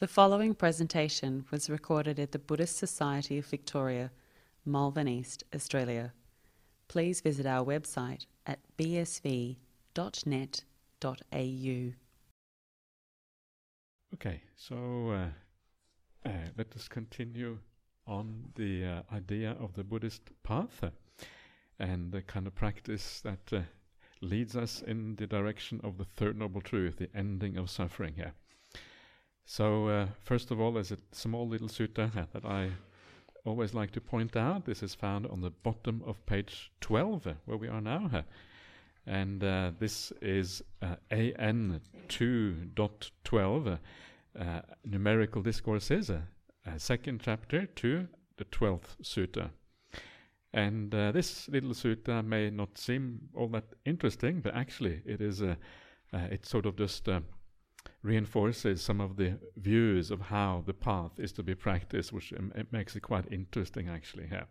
The following presentation was recorded at the Buddhist Society of Victoria, Malvern East, Australia. Please visit our website at bsv.net.au. Okay, so uh, uh, let us continue on the uh, idea of the Buddhist path uh, and the kind of practice that uh, leads us in the direction of the third noble truth, the ending of suffering here. So, uh, first of all, there's a small little sutta that I always like to point out. This is found on the bottom of page 12, uh, where we are now. And uh, this is uh, AN 2.12, uh, numerical discourses, uh, second chapter to the 12th sutta. And uh, this little sutta may not seem all that interesting, but actually it is a, uh, it sort of just uh, reinforces some of the views of how the path is to be practiced, which it makes it quite interesting actually here.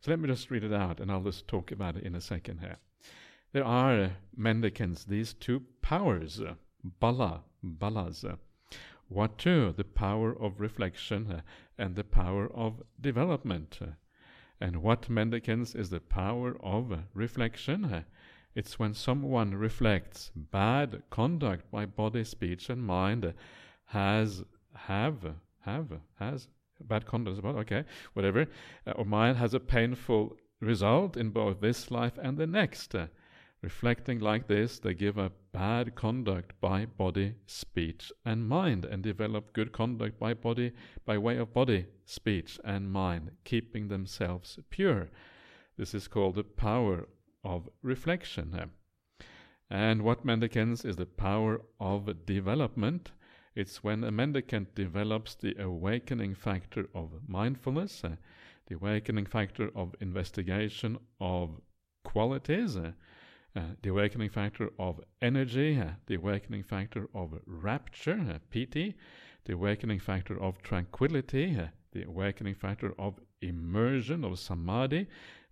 So let me just read it out, and I'll just talk about it in a second here. There are mendicants, these two powers, bala, balas. Uh, what two? The power of reflection and the power of development. And what mendicants is the power of reflection? It's when someone reflects bad conduct by body, speech, and mind has have have has bad conduct about okay whatever uh, or mind has a painful result in both this life and the next. Uh, reflecting like this, they give up bad conduct by body, speech, and mind, and develop good conduct by body, by way of body, speech, and mind, keeping themselves pure. This is called the power of reflection. And what mendicants is the power of development. It's when a mendicant develops the awakening factor of mindfulness, uh, the awakening factor of investigation of qualities, uh, uh, the awakening factor of energy, uh, the awakening factor of rapture, uh, piti, the awakening factor of tranquility, uh, the awakening factor of immersion, of samadhi,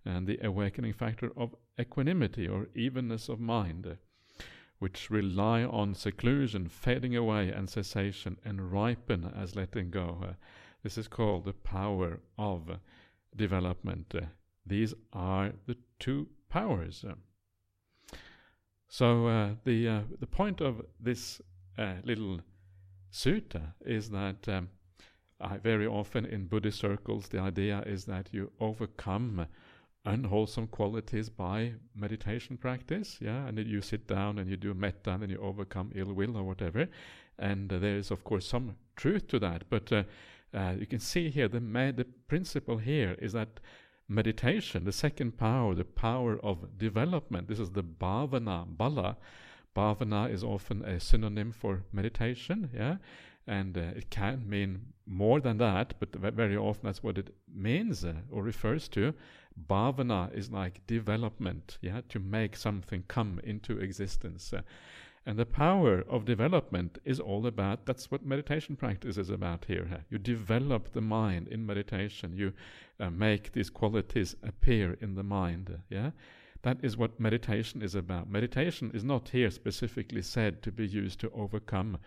and the awakening factor of equanimity or evenness of mind, uh, which rely on seclusion, fading away, and cessation, and ripen as letting go. Uh, this is called the power of development. these are the two powers. So uh, the uh, the point of this uh, little sutta is that um, very often in Buddhist circles the idea is that you overcome unwholesome qualities by meditation practice, yeah, and you sit down and you do metta and you overcome ill will or whatever, and uh, there is of course some truth to that, but uh, uh, you can see here the the principle here is that meditation, the second power, the power of development. This is the bhavana, bala. Bhavana is often a synonym for meditation, yeah, and uh, it can mean more than that, but very often that's what it means uh, or refers to. Bhavana is like development, yeah, to make something come into existence. Uh, and the power of development is all about that's what meditation practice is about here. You develop the mind in meditation, you uh, make these qualities appear in the mind. Yeah? That is what meditation is about. Meditation is not here specifically said to be used to overcome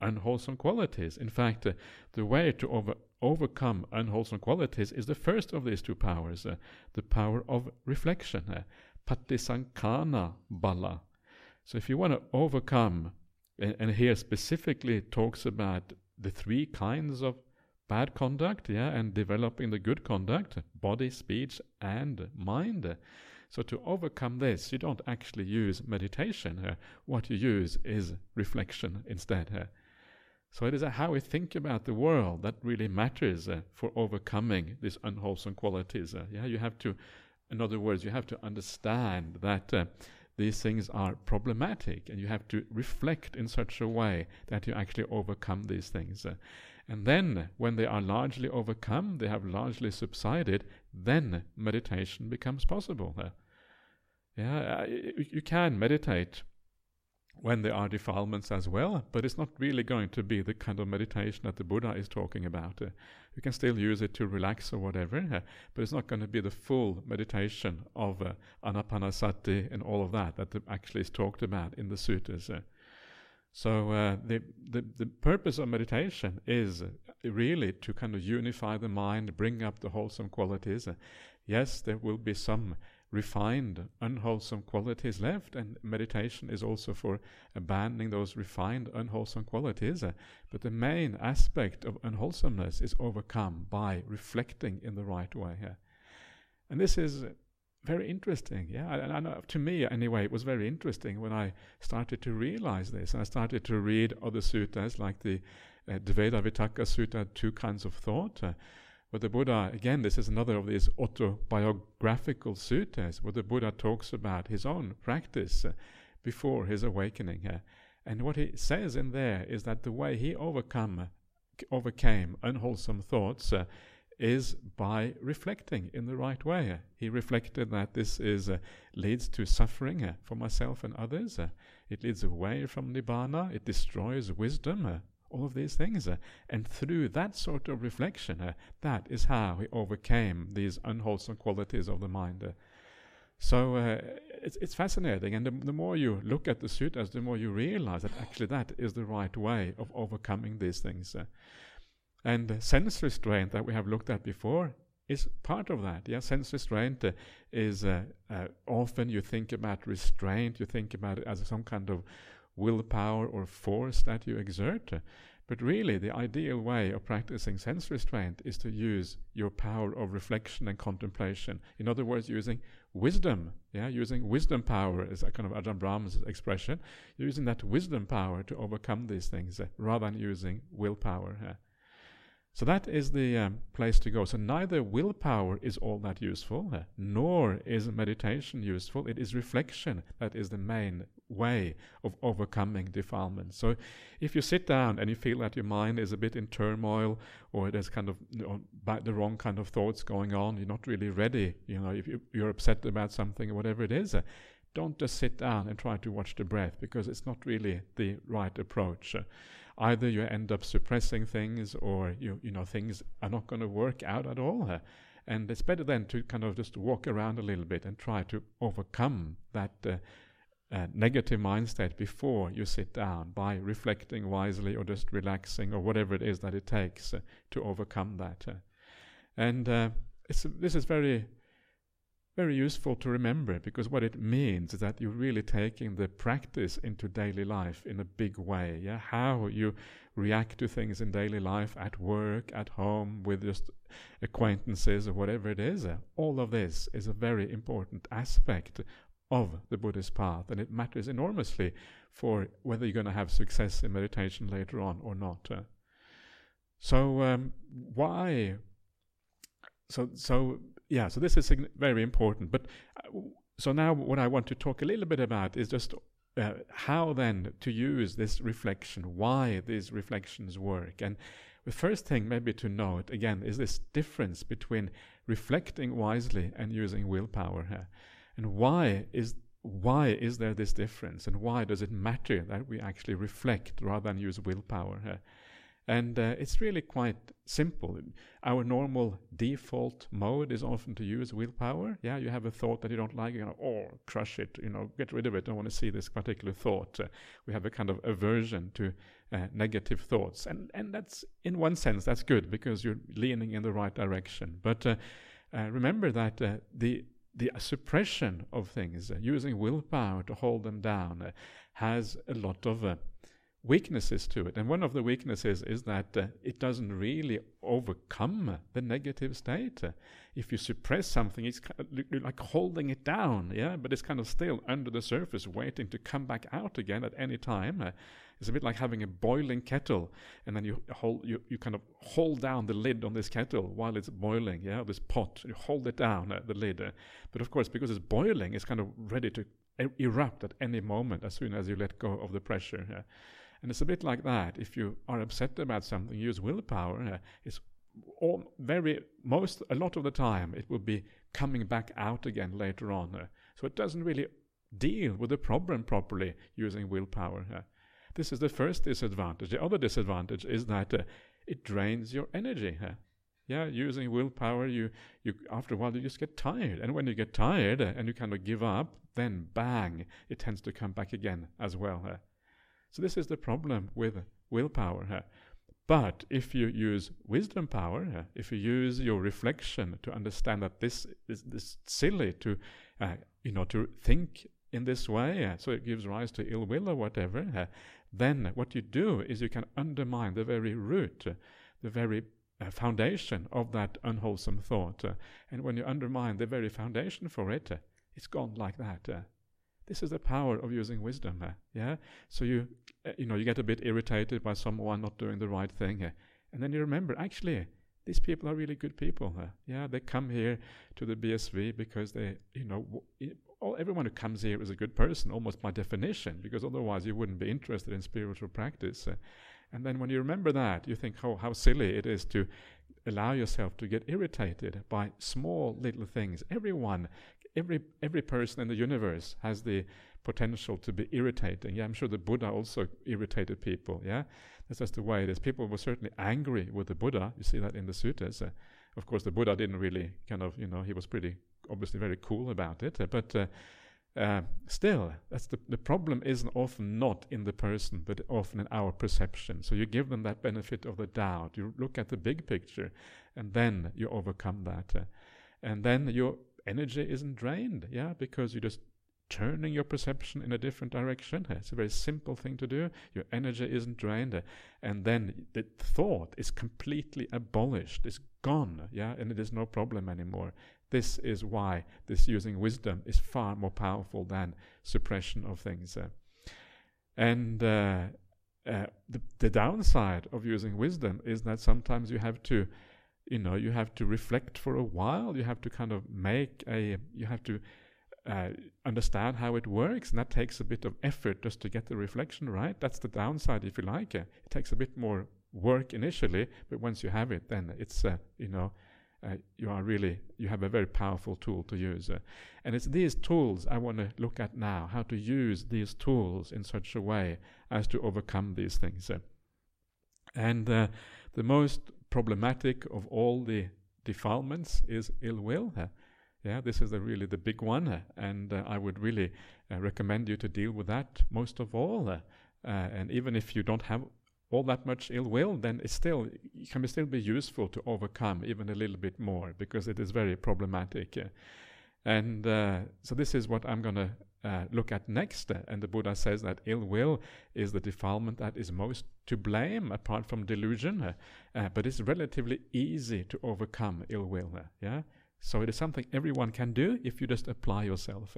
unwholesome qualities. In fact, uh, the way to over, overcome unwholesome qualities is the first of these two powers, uh, the power of reflection, uh, patisankhana bala. So if you want to overcome, and, and here specifically talks about the three kinds of bad conduct, yeah, and developing the good conduct, body, speech, and mind. So to overcome this, you don't actually use meditation. Uh, what you use is reflection instead. Uh. So it is how we think about the world that really matters uh, for overcoming these unwholesome qualities. Uh, yeah, you have to, in other words, you have to understand that uh, these things are problematic and you have to reflect in such a way that you actually overcome these things. Uh, and then, when they are largely overcome, they have largely subsided, then meditation becomes possible. Uh, yeah, you can meditate when there are defilements as well, but it's not really going to be the kind of meditation that the Buddha is talking about. Uh, you can still use it to relax or whatever, uh, but it's not going to be the full meditation of uh, anapanasati and all of that that actually is talked about in the sutras. Uh. So uh, the, the the purpose of meditation is really to kind of unify the mind, bring up the wholesome qualities. Uh, yes, there will be some refined, unwholesome qualities left, and meditation is also for abandoning those refined, unwholesome qualities. Uh, but the main aspect of unwholesomeness is overcome by reflecting in the right way. And this is very interesting, yeah. And, to me, anyway, it was very interesting when I started to realize this, and I started to read other suttas like the uh, Dvedhavitakka Sutta, two kinds of thought. Uh, but the Buddha, again, this is another of these autobiographical suttas where the Buddha talks about his own practice uh, before his awakening. Uh, and what he says in there is that the way he overcome, overcame unwholesome thoughts uh, is by reflecting in the right way. He reflected that this is uh, leads to suffering uh, for myself and others. Uh, it leads away from nibbana. It destroys wisdom all of these things. Uh, and through that sort of reflection, uh, that is how he overcame these unwholesome qualities of the mind. Uh. so uh, it's, it's fascinating. And the, the, more you look at the suttas, the more you realize that actually that is the right way of overcoming these things. Uh. and sense restraint that we have looked at before is part of that. Yeah, sense restraint is often you think about restraint, you think about it as some kind of willpower or force that you exert. But really, the ideal way of practicing sense restraint is to use your power of reflection and contemplation. In other words, using wisdom. Yeah, using wisdom power is a kind of Ajahn Brahm's expression. using that wisdom power to overcome these things uh, rather than using willpower. Uh. So that is the um, place to go. So neither willpower is all that useful, uh, nor is meditation useful. It is reflection that is the main way of overcoming defilement. So if you sit down and you feel that your mind is a bit in turmoil or there's kind of you know, the wrong kind of thoughts going on, you're not really ready, you know, if you, are upset about something or whatever it is, uh, don't just sit down and try to watch the breath because it's not really the right approach. Uh, either you end up suppressing things or you you know things are not going to work out at all. And it's better then to kind of just walk around a little bit and try to overcome that uh, uh, negative mindset before you sit down by reflecting wisely or just relaxing or whatever it is that it takes uh, to overcome that. And uh, this is very very useful to remember because what it means is that you're really taking the practice into daily life in a big way. Yeah, how you react to things in daily life, at work, at home, with just acquaintances or whatever it is. All of this is a very important aspect of the Buddhist path, and it matters enormously for whether you're going to have success in meditation later on or not. So um, why? So so yeah, so this is very important. But uh, so now what I want to talk a little bit about is just uh, how then to use this reflection, why these reflections work. And the first thing maybe to note again is this difference between reflecting wisely and using willpower here. And why is why is there this difference and why does it matter that we actually reflect rather than use willpower here? And uh, it's really quite simple. Our normal default mode is often to use willpower. Yeah, you have a thought that you don't like, you know, oh, crush it, you know, get rid of it. I don't want to see this particular thought. Uh, we have a kind of aversion to uh, negative thoughts, and and that's in one sense that's good because you're leaning in the right direction. But uh, uh, remember that uh, the the suppression of things, using willpower to hold them down, has a lot of weaknesses to it. And one of the weaknesses is that uh, it doesn't really overcome the negative state. If you suppress something, it's like holding it down, yeah, but it's kind of still under the surface, waiting to come back out again at any time. Uh, it's a bit like having a boiling kettle, and then you hold, you, you kind of hold down the lid on this kettle while it's boiling, yeah, this pot. You hold it down, uh, the lid. Uh, but of course, because it's boiling, it's kind of ready to erupt at any moment as soon as you let go of the pressure. Yeah. And it's a bit like that. If you are upset about something, use willpower. Uh, it's all very most a lot of the time it will be coming back out again later on. Uh, so it doesn't really deal with the problem properly using willpower. Uh, this is the first disadvantage. The other disadvantage is that it drains your energy. Yeah, using willpower, you you after a while you just get tired, and when you get tired and you kind of give up, then bang, it tends to come back again as well. So this is the problem with willpower. But if you use wisdom power, if you use your reflection to understand that this is this silly to, uh, you know, to think in this way, uh, so it gives rise to ill will or whatever, uh, then what you do is you can undermine the very root, uh, the very uh, foundation of that unwholesome thought. Uh, and when you undermine the very foundation for it, it's gone like that. This is the power of using wisdom. Uh, yeah. So you, uh, you know, you get a bit irritated by someone not doing the right thing, uh, and then you remember, actually, these people are really good people. yeah. They come here to the BSV because they, you know, w- all, everyone who comes here is a good person, almost by definition, because otherwise you wouldn't be interested in spiritual practice. and then when you remember that, you think, oh, how silly it is to allow yourself to get irritated by small little things. Everyone every every person in the universe has the potential to be irritating. Yeah, I'm sure the Buddha also irritated people. Yeah, that's just the way it is. People were certainly angry with the Buddha. You see that in the suttas. Uh, of course, the Buddha didn't really kind of, you know, he was pretty obviously very cool about it. Uh, but uh, uh, still, that's the the problem isn't often not in the person, but often in our perception. So you give them that benefit of the doubt. You look at the big picture, and then you overcome that, uh, and then you energy isn't drained, yeah, because you're just turning your perception in a different direction. It's a very simple thing to do. Your energy isn't drained, and then the thought is completely abolished. It's gone, yeah, and it is no problem anymore. This is why this using wisdom is far more powerful than suppression of things. Uh, and uh, uh, the, the downside of using wisdom is that sometimes you have to you know you have to reflect for a while. You have to kind of make a you have to uh, understand how it works and that takes a bit of effort just to get the reflection right. That's the downside if you like. It, it takes a bit more work initially but once you have it then it's uh, you know uh, you are really you have a very powerful tool to use uh, and it's these tools i want to look at now how to use these tools in such a way as to overcome these things uh. and uh, the most problematic of all the defilements is ill will. Uh, yeah, this is really the big one, uh, and uh, I would really uh, recommend you to deal with that most of all. Uh, uh, and even if you don't have all that much ill will, then it still it can still be useful to overcome even a little bit more because it is very problematic. and so this is what I'm going to uh, look at next. And the Buddha says that ill will is the defilement that is most to blame, apart from delusion. Uh, uh, but it's relatively easy to overcome ill will. Uh, yeah. So it is something everyone can do if you just apply yourself.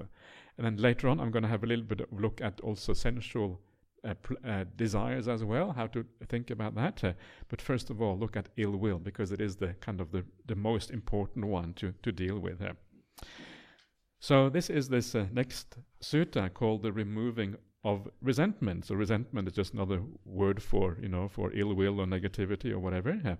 And then later on, I'm going to have a little bit of look at also sensual uh, uh, desires as well, how to think about that. Uh, but first of all, look at ill will because it is the kind of the, the most important one to, to deal with. So this is this uh, next sutta called the removing of resentment. So resentment is just another word for you know for ill will or negativity or whatever. Yeah.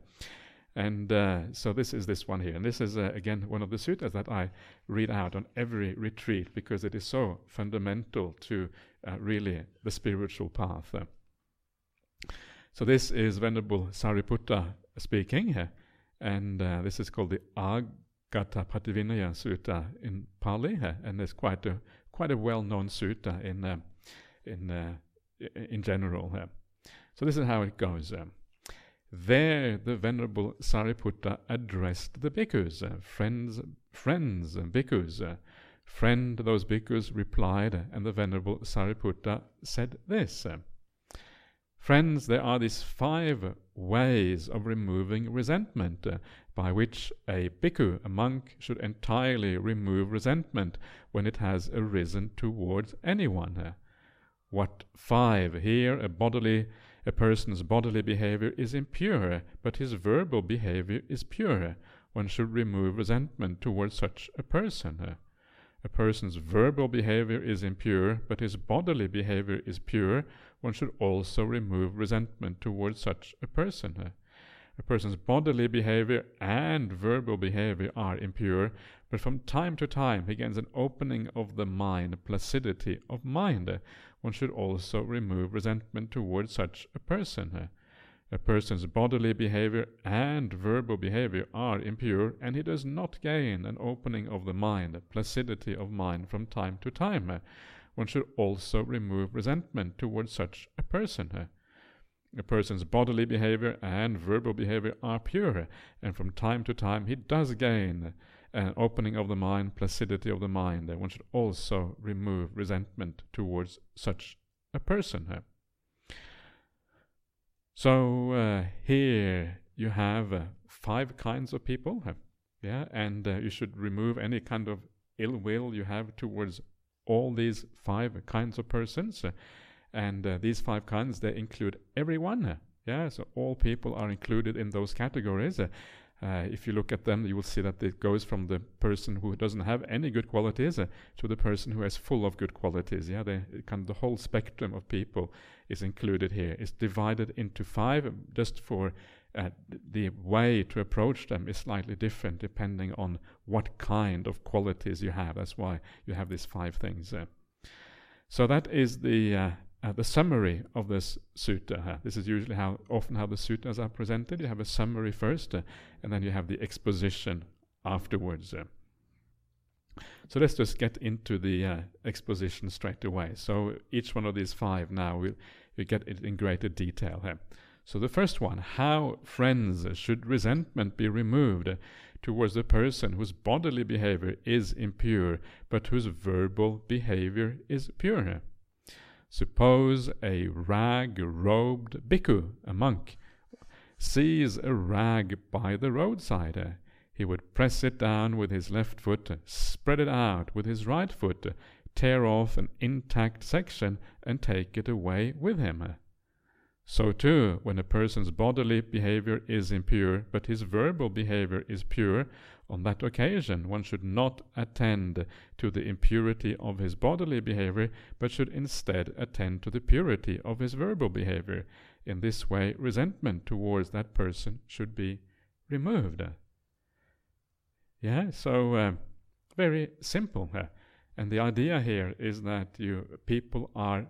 And uh, so this is this one here, and this is uh, again one of the suttas that I read out on every retreat because it is so fundamental to uh, really the spiritual path. so this is Venerable Sariputta speaking, here, and uh, this is called the Ag Gatapatthivinaya Sutta in Pali, uh, and it's quite a quite a well-known sutta in uh, in uh, in general. Uh. So this is how it goes. Uh. there, the venerable Sariputta addressed the bhikkhus, uh, friends, friends, bhikkhus. friend, those bhikkhus replied, and the venerable Sariputta said this. Friends, there are these five ways of removing resentment uh, by which a bhikkhu, a monk, should entirely remove resentment when it has arisen towards anyone. Uh, what five? Here, a bodily, a person's bodily behavior is impure, but his verbal behavior is pure. One should remove resentment towards such a person. Uh, a person's verbal behavior is impure, but his bodily behavior is pure one should also remove resentment towards such a person. Eh? A person's bodily behavior and verbal behavior are impure, but from time to time he gains an opening of the mind, placidity of mind. Eh? One should also remove resentment towards such a person. Eh? A person's bodily behavior and verbal behavior are impure, and he does not gain an opening of the mind, placidity of mind from time to time one should also remove resentment towards such a person. A person's bodily behavior and verbal behavior are pure, and from time to time he does gain an opening of the mind, placidity of the mind, one should also remove resentment towards such a person. So uh, here you have uh, five kinds of people, yeah, and uh, you should remove any kind of ill will you have towards all these five kinds of persons. and uh, these five kinds, they include everyone. yeah, so all people are included in those categories. Uh, if you look at them, you will see that it goes from the person who doesn't have any good qualities uh, to the person who is full of good qualities. Yeah, the kind of the whole spectrum of people is included here. It's divided into five, just for uh, the way to approach them is slightly different depending on what kind of qualities you have. That's why you have these five things. Uh. So that is the uh, uh the summary of this sutta. This is usually how often how the suttas are presented. You have a summary first, uh, and then you have the exposition afterwards. Uh. So let's just get into the exposition straight away. So each one of these five now we we get it in greater detail here. So the first one, how friends should resentment be removed towards the person whose bodily behavior is impure, but whose verbal behavior is pure. Suppose a rag-robed bhikkhu, a monk, sees a rag by the roadside. He would press it down with his left foot, spread it out with his right foot, tear off an intact section, and take it away with him. So too, when a person's bodily behavior is impure, but his verbal behavior is pure, on that occasion one should not attend to the impurity of his bodily behavior, but should instead attend to the purity of his verbal behavior. In this way, resentment towards that person should be removed. Yeah, so uh, very simple. Uh, and the idea here is that you people are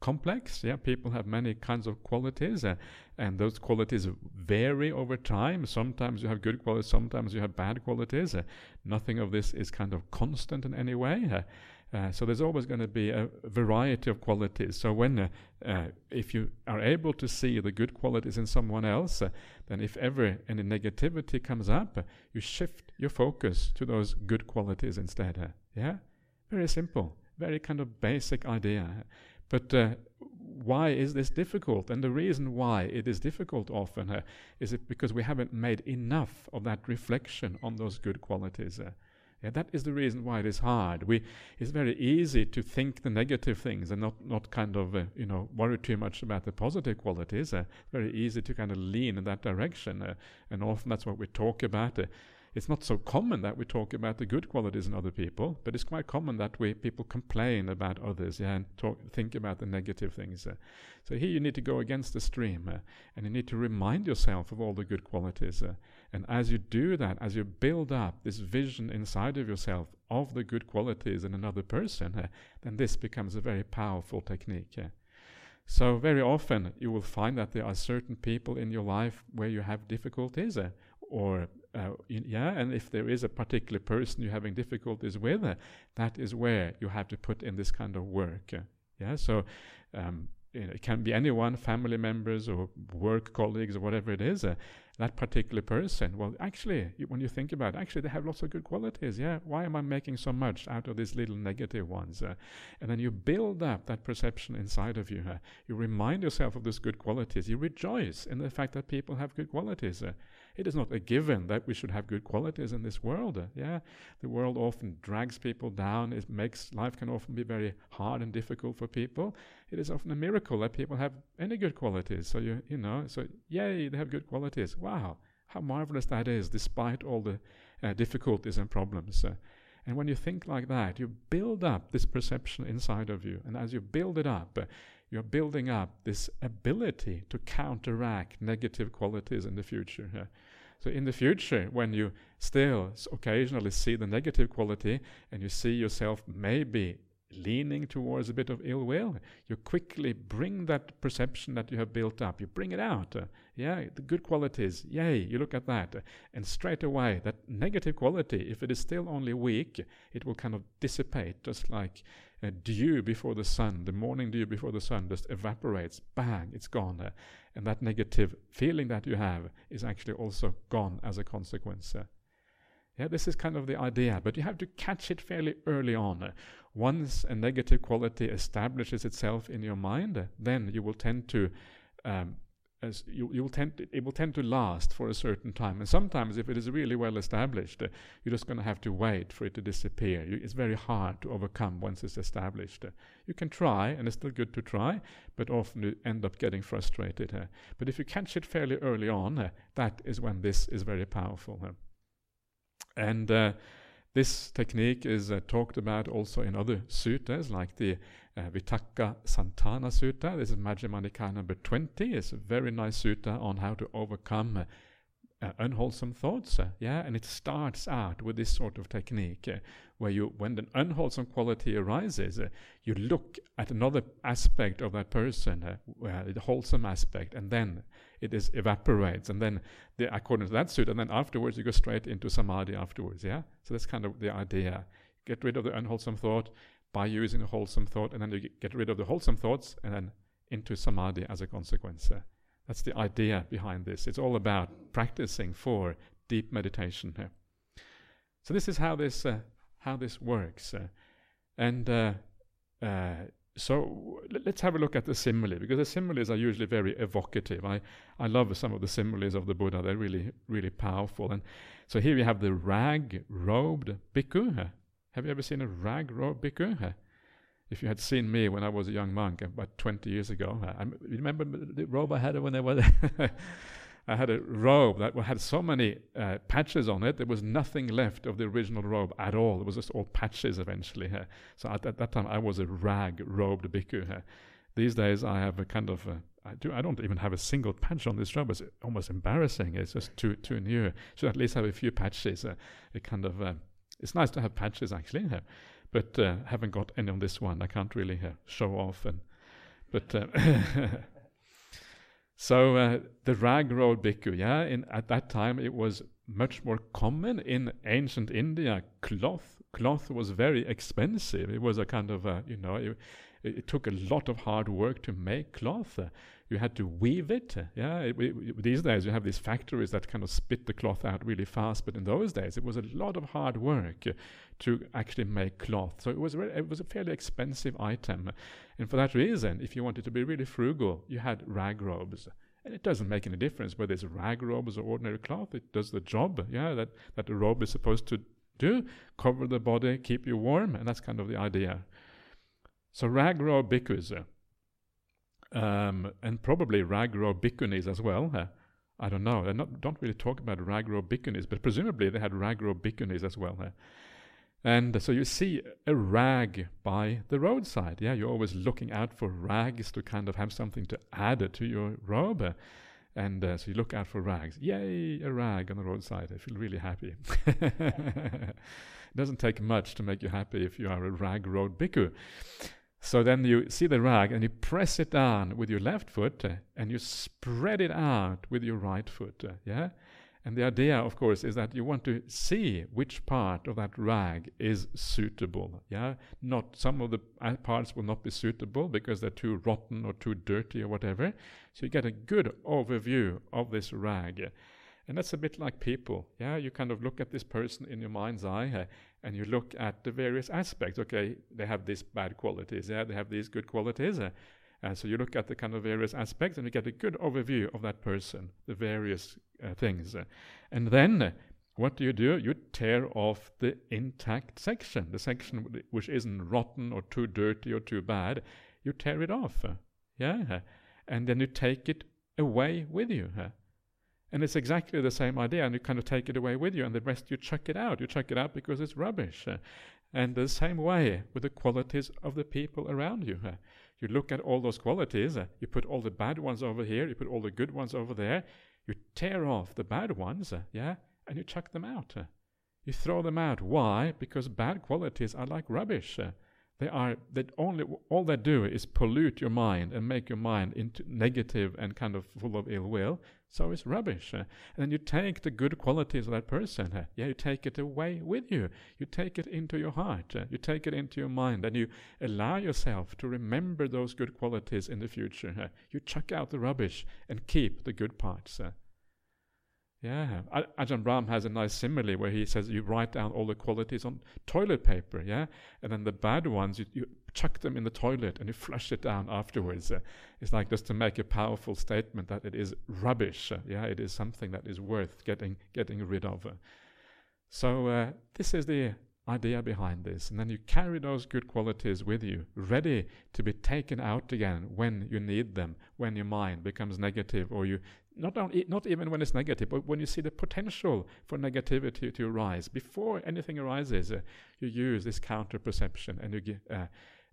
complex. Yeah, people have many kinds of qualities, uh, and those qualities vary over time. Sometimes you have good qualities, sometimes you have bad qualities. Uh, nothing of this is kind of constant in any way. Uh, uh so there's always going to be a variety of qualities. So when, uh, uh, if you are able to see the good qualities in someone else, then if ever any negativity comes up, you shift your focus to those good qualities instead. yeah, very simple, very kind of basic idea. But uh, why is this difficult? And the reason why it is difficult often uh, is it because we haven't made enough of that reflection on those good qualities. Uh, yeah, that is the reason why it is hard. We, it's very easy to think the negative things and not, not kind of, uh, you know, worry too much about the positive qualities. Uh, very easy to kind of lean in that direction. Uh, and often that's what we talk about. It's not so common that we talk about the good qualities in other people, but it's quite common that we people complain about others yeah, and talk, think about the negative things. Uh. So here you need to go against the stream, uh, and you need to remind yourself of all the good qualities. Uh. and as you do that, as you build up this vision inside of yourself of the good qualities in another person, uh, then this becomes a very powerful technique. So very often you will find that there are certain people in your life where you have difficulties, uh, or uh, yeah, and if there is a particular person you're having difficulties with, uh, that is where you have to put in this kind of work. Uh, yeah, so um, you know, it can be anyone, family members or work colleagues or whatever it is. Uh, that particular person, well, actually, when you think about it, actually they have lots of good qualities. Yeah, why am I making so much out of these little negative ones? Uh, and then you build up that perception inside of you. You remind yourself of those good qualities. You rejoice in the fact that people have good qualities. It is not a given that we should have good qualities in this world. Uh, yeah, the world often drags people down. It makes life can often be very hard and difficult for people. It is often a miracle that people have any good qualities. So you you know, so yay, they have good qualities. Wow, how marvelous that is, despite all the uh, difficulties and problems. Uh, and when you think like that, you build up this perception inside of you. And as you build it up, uh, you're building up this ability to counteract negative qualities in the future. So in the future, when you still occasionally see the negative quality and you see yourself maybe leaning towards a bit of ill will, you quickly bring that perception that you have built up, you bring it out. Uh, Yeah, the good qualities, yay, you look at that. And straight away, that negative quality, if it is still only weak, it will kind of dissipate, just like a dew before the sun, the morning dew before the sun just evaporates, bang, it's gone. Uh, and that negative feeling that you have is actually also gone as a consequence. Uh, yeah, this is kind of the idea, but you have to catch it fairly early on. Uh, once a negative quality establishes itself in your mind, then you will tend to um, as you, you will tend it will tend to last for a certain time. And sometimes, if it is really well established, uh, you're just going to have to wait for it to disappear. You, it's very hard to overcome once it's established. Uh, you can try, and it's still good to try, but often you end up getting frustrated. Uh, but if you catch it fairly early on, uh, that is when this is very powerful. Uh. and uh, this technique is talked about also in other sutras, like the uh, Vitakka Santhana Sutta. This is Majjhima Nikaya number 20. It's a very nice sutta on how to overcome uh, unwholesome thoughts. Uh, yeah, and it starts out with this sort of technique uh, where you, when an unwholesome quality arises, you look at another aspect of that person, the wholesome aspect, and then it is evaporates, and then the, according to that sutta, and then afterwards you go straight into samadhi afterwards. Yeah, so that's kind of the idea. Get rid of the unwholesome thought, by using a wholesome thought, and then you get rid of the wholesome thoughts, and then into samadhi as a consequence. Uh, that's the idea behind this. It's all about practicing for deep meditation here. So this is how this uh, how this works, uh, and uh, uh, so let's have a look at the simile because the similes are usually very evocative. I I love some of the similes of the Buddha; they're really really powerful. And so here we have the rag robed bhikkhu. Have you ever seen a rag robe bhikkhu? If you had seen me when I was a young monk about 20 years ago, I, remember the robe I had when I was. I had a robe that had so many uh, patches on it, there was nothing left of the original robe at all. It was just all patches eventually. So at, at, that time, I was a rag robed bhikkhu. These days, I have a kind of a, I do. I don't even have a single patch on this robe. It's almost embarrassing. It's just too too new. Should at least have a few patches. Uh, it kind of uh, it's nice to have patches actually, here, but uh, haven't got any on this one. I can't really uh, show off. And but uh, so uh, the rag road bhikkhu, yeah. In at that time, it was much more common in ancient India. Cloth cloth was very expensive. It was a kind of a, you know. It, it took a lot of hard work to make cloth. You had to weave it. Yeah, it, it, these days you have these factories that kind of spit the cloth out really fast, but in those days it was a lot of hard work to actually make cloth. So it was it was a fairly expensive item, and for that reason, if you wanted to be really frugal, you had rag robes. And it doesn't make any difference whether it's rag robes or ordinary cloth. It does the job, yeah, that, that the robe is supposed to do. Cover the body, keep you warm, and that's kind of the idea. So rag robe bhikkhus, um, and probably Ragro bhikkhunis as well. Uh, I don't know. They don't really talk about Ragro bhikkhunis, but presumably they had Ragro bhikkhunis as well. Uh. And so you see a rag by the roadside. Yeah, you're always looking out for rags to kind of have something to add to your robe. Uh, and uh, so you look out for rags. Yay, a rag on the roadside. I feel really happy. it doesn't take much to make you happy if you are a rag road bhikkhu. So then you see the rag and you press it down with your left foot uh, and you spread it out with your right foot. Uh, yeah? And the idea, of course, is that you want to see which part of that rag is suitable. Yeah, not some of the uh, parts will not be suitable because they're too rotten or too dirty or whatever. So you get a good overview of this rag. And that's a bit like people. Yeah, you kind of look at this person in your mind's eye uh, and you look at the various aspects. Okay, they have these bad qualities. Yeah, they have these good qualities. Uh, so you look at the kind of various aspects and you get a good overview of that person, the various uh, things. And then what do you do? You tear off the intact section, the section which isn't rotten or too dirty or too bad. You tear it off. Yeah. And then you take it away with you. And it's exactly the same idea, and you kind of take it away with you, and the rest you chuck it out. You chuck it out because it's rubbish. Uh, and the same way with the qualities of the people around you. Uh, you look at all those qualities, uh, you put all the bad ones over here, you put all the good ones over there, you tear off the bad ones, yeah, and you chuck them out. You throw them out. Why? Because bad qualities are like rubbish. They are that only all they do is pollute your mind and make your mind into negative and kind of full of ill will so it's rubbish. Uh, and then you take the good qualities of that person, uh, yeah, you take it away with you. You take it into your heart, uh, you take it into your mind, and you allow yourself to remember those good qualities in the future. You chuck out the rubbish and keep the good parts. Yeah, Ajahn Brahm has a nice simile where he says you write down all the qualities on toilet paper, yeah, and then the bad ones you, you chuck them in the toilet and you flush it down afterwards. Uh, it's like just to make a powerful statement that it is rubbish, uh, yeah, it is something that is worth getting getting rid of. Uh. So uh, this is the idea behind this, and then you carry those good qualities with you, ready to be taken out again when you need them, when your mind becomes negative or you not, only, not even when it's negative, but when you see the potential for negativity to arise, before anything arises, uh, you use this counter perception and you, uh,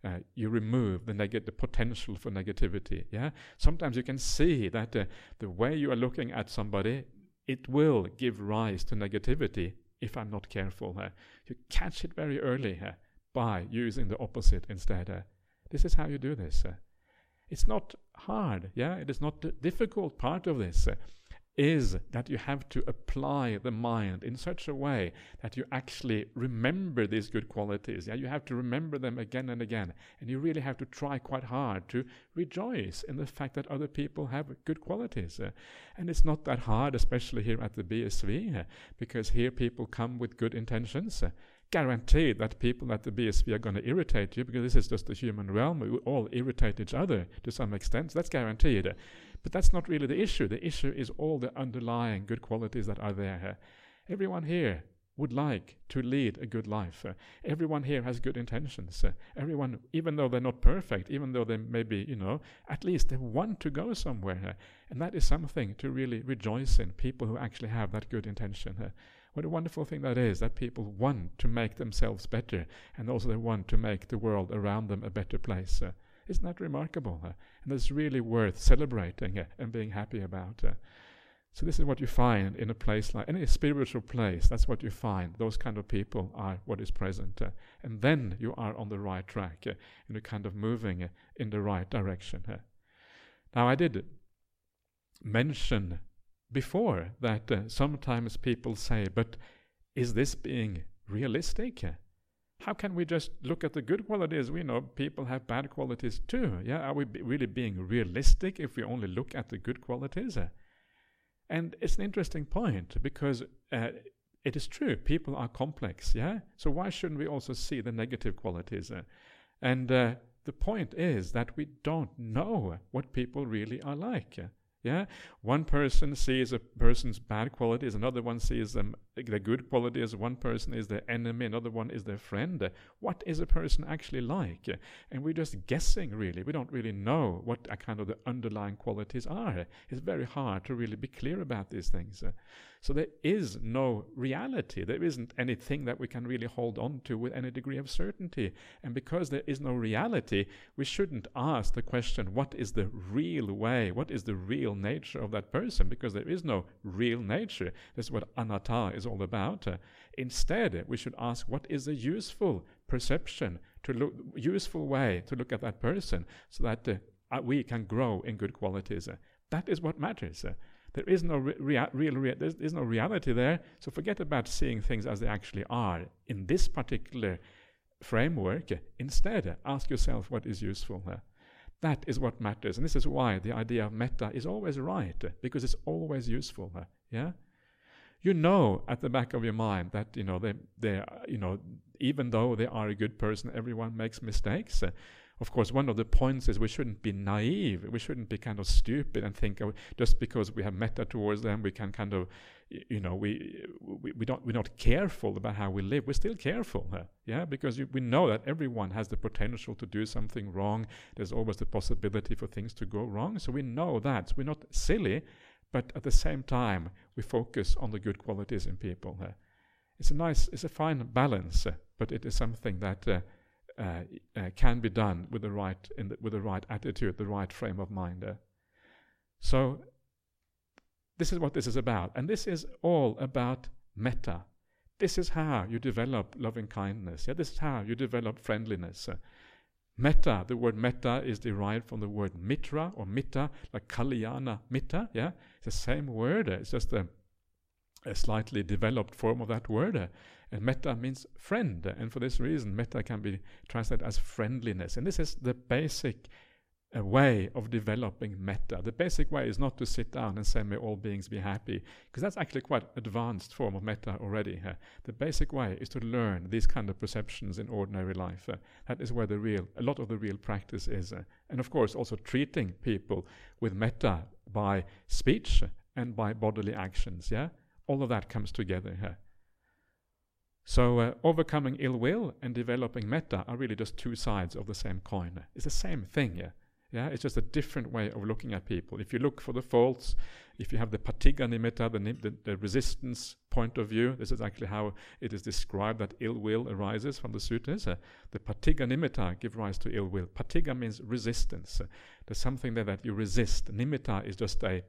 uh, you remove the, neg- the potential for negativity. Yeah, sometimes you can see that uh, the way you are looking at somebody, it will give rise to negativity if I'm not careful. Uh, you catch it very early uh, by using the opposite instead. this is how you do this. It's not hard, yeah, it is not the difficult part of this. Uh, is that you have to apply the mind in such a way that you actually remember these good qualities. Yeah, you have to remember them again and again, and you really have to try quite hard to rejoice in the fact that other people have good qualities. Uh, and it's not that hard, especially here at the BSV, uh, because here people come with good intentions. Guaranteed that people at the BSV are going to irritate you because this is just the human realm. We all irritate each other to some extent. So that's guaranteed. But that's not really the issue. The issue is all the underlying good qualities that are there. Everyone here would like to lead a good life. Uh, everyone here has good intentions. Uh, everyone, even though they're not perfect, even though they maybe, you know, at least they want to go somewhere. Uh, and that is something to really rejoice in, people who actually have that good intention. What a wonderful thing that is, that people want to make themselves better, and also they want to make the world around them a better place. Uh, isn't that remarkable? Uh, and it's really worth celebrating uh, and being happy about. Uh. so this is what you find in a place like any spiritual place. That's what you find. Those kind of people are what is present, uh, and then you are on the right track, uh, and you're kind of moving in the right direction. Now I did mention before that uh, sometimes people say, but is this being realistic? How can we just look at the good qualities? We know people have bad qualities too. Yeah, are we really being realistic if we only look at the good qualities? And it's an interesting point because uh, it is true, people are complex. Yeah, so why shouldn't we also see the negative qualities? and uh, the point is that we don't know what people really are like. Yeah, one person sees a person's bad qualities, another one sees them the good quality qualities. One person is their enemy, another one is their friend. What is a person actually like? And we're just guessing, really. We don't really know what kind of the underlying qualities are. It's very hard to really be clear about these things. So there is no reality. There isn't anything that we can really hold on to with any degree of certainty. And because there is no reality, we shouldn't ask the question, what is the real way? What is the real nature of that person? Because there is no real nature. That's what anatta is all about. Uh, instead, we should ask, what is a useful perception, to look, useful way to look at that person so that uh, we can grow in good qualities? Uh, that is what matters. There is no rea- real, rea- there's, there's no reality there. So forget about seeing things as they actually are in this particular framework. Instead, ask yourself what is useful. That is what matters, and this is why the idea of metta is always right because it's always useful. Yeah, you know at the back of your mind that you know they they you know even though they are a good person, everyone makes mistakes uh, of course, one of the points is we shouldn't be naive. We shouldn't be kind of stupid and think oh, just because we have metta towards them, we can kind of, you know, we, we, we don't, we're not careful about how we live. We're still careful, huh? yeah, because you, we know that everyone has the potential to do something wrong. There's always the possibility for things to go wrong. So we know that. We're not silly, but at the same time, we focus on the good qualities in people. Huh? It's a nice, it's a fine balance, uh, but it is something that uh, uh, uh, can be done with the right the, with the right attitude, the right frame of mind. Uh. So this is what this is about, and this is all about metta. This is how you develop loving kindness. Yeah, this is how you develop friendliness. Metta, the word metta is derived from the word mitra or mitta, like kalyana mitta. Yeah, it's the same word. It's just a, a slightly developed form of that word. And metta means friend, and for this reason, metta can be translated as friendliness. And this is the basic a way of developing metta. The basic way is not to sit down and say, May all beings be happy, because that's actually quite advanced form of metta already. Uh, the basic way is to learn these kind of perceptions in ordinary life. Uh, that is where the real, a lot of the real practice is. Uh, and of course, also treating people with metta by speech and by bodily actions. Yeah, all of that comes together here. So, uh, overcoming ill will and developing metta are really just two sides of the same coin. It's the same thing, yeah. Yeah, it's just a different way of looking at people. If you look for the faults, if you have the patigha nimitta, the, the, the, resistance point of view, this is actually how it is described that ill will arises from the suttas. Uh, the patigha nimitta give rise to ill will. Patigha means resistance. Uh, there's something there that you resist. Nimitta is just a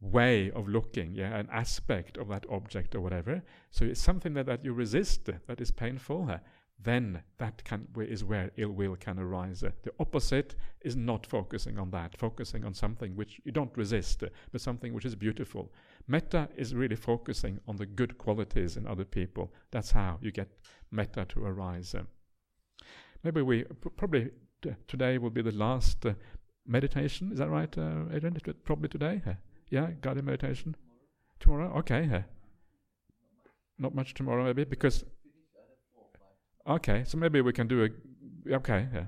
way of looking, yeah, an aspect of that object or whatever. So it's something that, that you resist uh, that is painful. Then that can, is where ill will can arise. Uh, the opposite is not focusing on that, focusing on something which you don't resist, uh, but something which is beautiful. Metta is really focusing on the good qualities in other people. That's how you get metta to arise. Uh, maybe we probably today will be the last uh, meditation. Is that right, uh, Adrian? Probably today. yeah, guided meditation. Tomorrow? Okay. Not much tomorrow, maybe, because Okay, so maybe we can do a. Okay, yeah.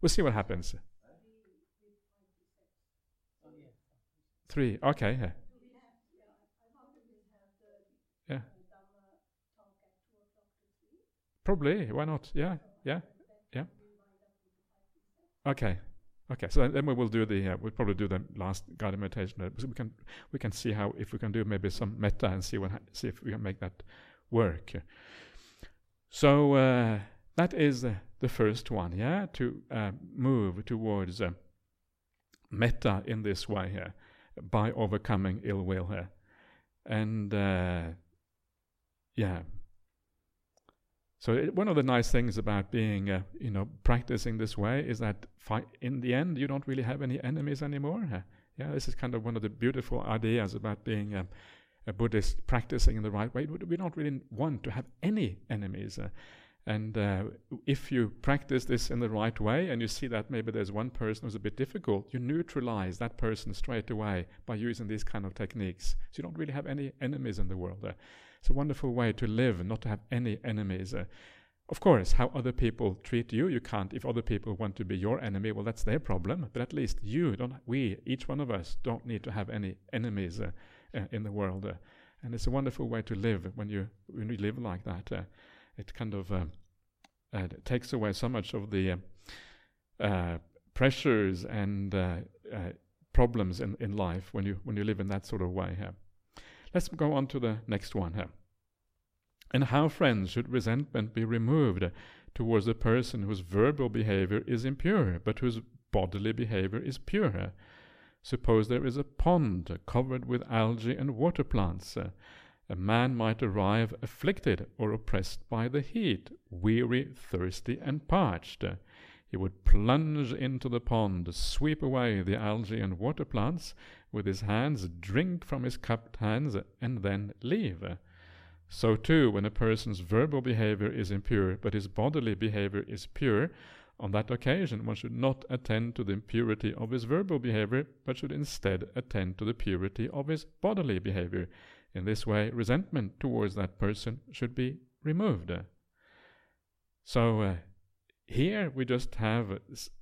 We'll see what happens. Three, okay, yeah. Yeah. Probably, why not? Yeah, yeah, yeah. Okay, okay. So then we will do the. Uh, we'll probably do the last guided meditation. Uh, so we can we can see how if we can do maybe some metta and see what see if we can make that work. So uh, that is uh, the first one, yeah, to uh, move towards uh, metta in this way here by overcoming ill will here. And uh, yeah. So it, one of the nice things about being, uh, you know, practicing this way is that fi- in the end you don't really have any enemies anymore. yeah, this is kind of one of the beautiful ideas about being a Buddhist practicing in the right way, we don't really want to have any enemies. Uh, and uh, if you practice this in the right way and you see that maybe there's one person who's a bit difficult, you neutralize that person straight away by using these kind of techniques. So you don't really have any enemies in the world. Uh, it's a wonderful way to live, not to have any enemies. Uh, of course, how other people treat you, you can't. If other people want to be your enemy, well, that's their problem. But at least you don't. We, each one of us, don't need to have any enemies. Uh, in the world. Uh, and it's a wonderful way to live when you when you live like that. Uh, it kind of it takes away so much of the pressures and problems in, in life when you when you live in that sort of way. Let's go on to the next one here. And how, friends, should resentment be removed towards a person whose verbal behavior is impure, but whose bodily behavior is pure? Suppose there is a pond covered with algae and water plants. Uh, a man might arrive afflicted or oppressed by the heat, weary, thirsty, and parched. Uh, he would plunge into the pond, sweep away the algae and water plants with his hands, drink from his cupped hands, and then leave. Uh, so too, when a person's verbal behavior is impure, but his bodily behavior is pure, on that occasion, one should not attend to the impurity of his verbal behavior, but should instead attend to the purity of his bodily behavior. In this way, resentment towards that person should be removed. So, uh, here we just have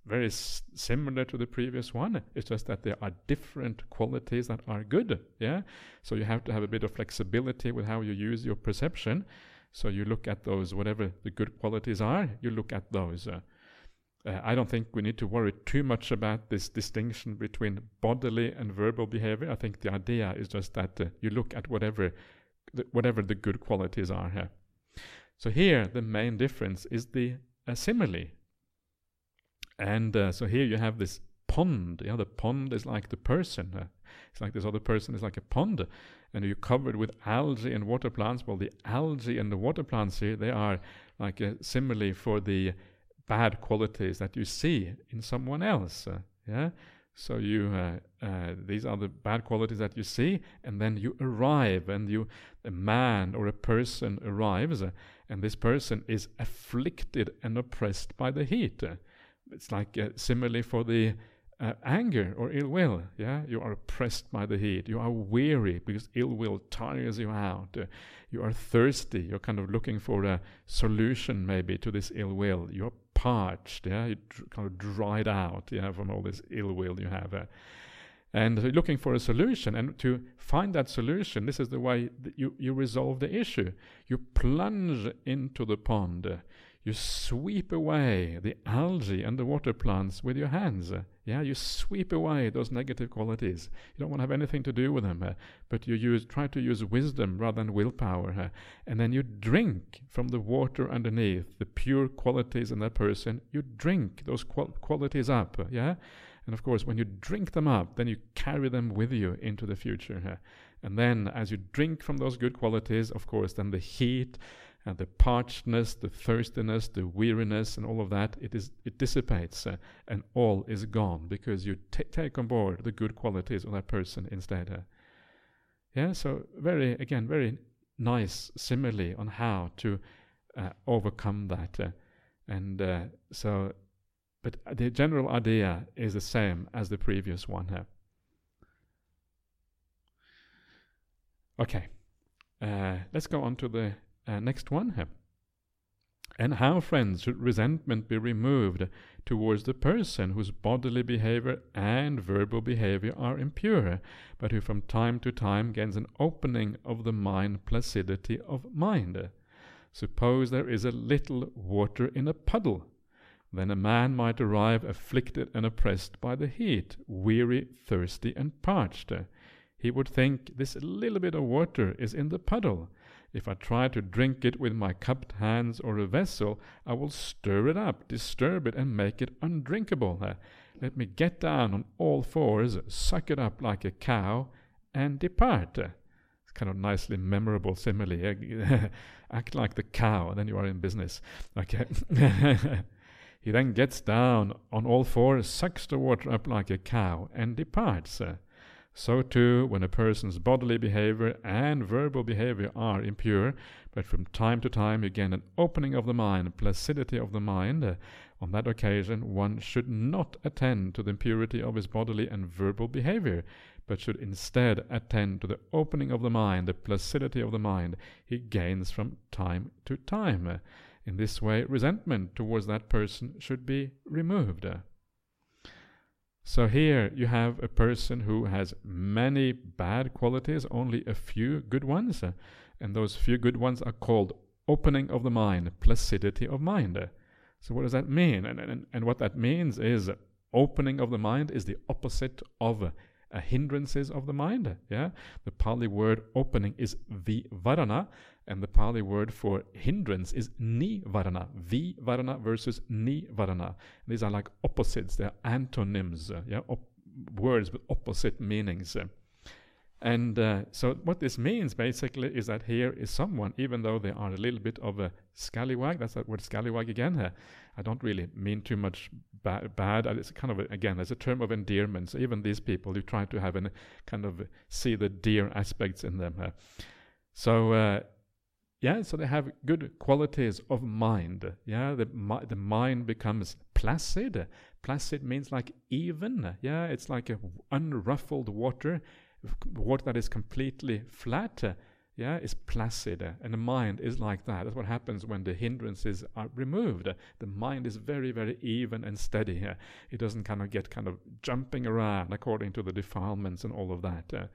very s- similar to the previous one. It's just that there are different qualities that are good. Yeah. So you have to have a bit of flexibility with how you use your perception. So you look at those, whatever the good qualities are, you look at those. Uh, uh, I don't think we need to worry too much about this distinction between bodily and verbal behavior. I think the idea is just that uh, you look at whatever, the, whatever the good qualities are here. So here, the main difference is the uh, simile. And so here you have this pond. Yeah, the pond is like the person. Uh, it's like this other person is like a pond, and you're covered with algae and water plants. Well, the algae and the water plants here, they are like a simile for the bad qualities that you see in someone else. Uh, yeah. So you, uh, uh, these are the bad qualities that you see, and then you arrive, and you, a man or a person arrives, uh, and this person is afflicted and oppressed by the heat. it's like uh, similarly for the uh, anger or ill will. Yeah, you are oppressed by the heat. You are weary because ill will tires you out. Uh, you are thirsty. You're kind of looking for a solution maybe to this ill will. You're parched. Yeah, you dr- kind of dried out. Yeah, from all this ill will you have. Uh, and looking for a solution. And to find that solution, this is the way you, you resolve the issue. You plunge into the pond you sweep away the algae and the water plants with your hands. Yeah, you sweep away those negative qualities. You don't want to have anything to do with them, uh, but you use try to use wisdom rather than willpower. Uh, and then you drink from the water underneath the pure qualities in that person. You drink those qual- qualities up. Uh, yeah, and of course, when you drink them up, then you carry them with you into the future. Uh, and then, as you drink from those good qualities, of course, then the heat and the parchedness, the thirstiness, the weariness, and all of that, it is it dissipates, uh, and all is gone because you t- take on board the good qualities of that person instead. Uh. Yeah, so very again very nice simile on how to uh, overcome that, uh, and uh, so, but the general idea is the same as the previous one. Okay, uh, let's go on to the uh, next one here. And how, friends, should resentment be removed towards the person whose bodily behavior and verbal behavior are impure, but who from time to time gains an opening of the mind placidity of mind? Suppose there is a little water in a puddle. Then a man might arrive afflicted and oppressed by the heat, weary, thirsty, and parched. He would think this little bit of water is in the puddle if I try to drink it with my cupped hands or a vessel, I will stir it up, disturb it, and make it undrinkable. Let me get down on all fours, suck it up like a cow, and depart. It's kind of nicely memorable simile. Act like the cow, and then you are in business. Okay. he then gets down on all fours, sucks the water up like a cow, and departs. So too, when a person's bodily behavior and verbal behavior are impure, but from time to time you gain an opening of the mind, placidity of the mind, uh, on that occasion one should not attend to the impurity of his bodily and verbal behavior, but should instead attend to the opening of the mind, the placidity of the mind he gains from time to time. In this way, resentment towards that person should be removed. So here you have a person who has many bad qualities, only a few good ones, uh, and those few good ones are called opening of the mind, placidity of mind. So what does that mean? And, and, and what that means is opening of the mind is the opposite of uh, hindrances of the mind. Yeah, the Pali word opening is vivarana, and the Pali word for hindrance is nivarana. Vivarana versus nivarana. These are like opposites. They are antonyms. Uh, yeah, op- words with opposite meanings. And uh, so, what this means basically is that here is someone, even though they are a little bit of a scallywag, that's that word scallywag again. Uh, I don't really mean too much ba- bad. It's kind of, a, again, as a term of endearment. So, even these people, you try to have a kind of see the dear aspects in them. Uh, so, uh, yeah, so they have good qualities of mind. Yeah, the, the mind becomes placid. Placid means like even. Yeah, it's like a unruffled water water that is completely flat, yeah, is placid, and the mind is like that. That's what happens when the hindrances are removed. The mind is very, very even and steady. it doesn't kind of get kind of jumping around according to the defilements and all of that.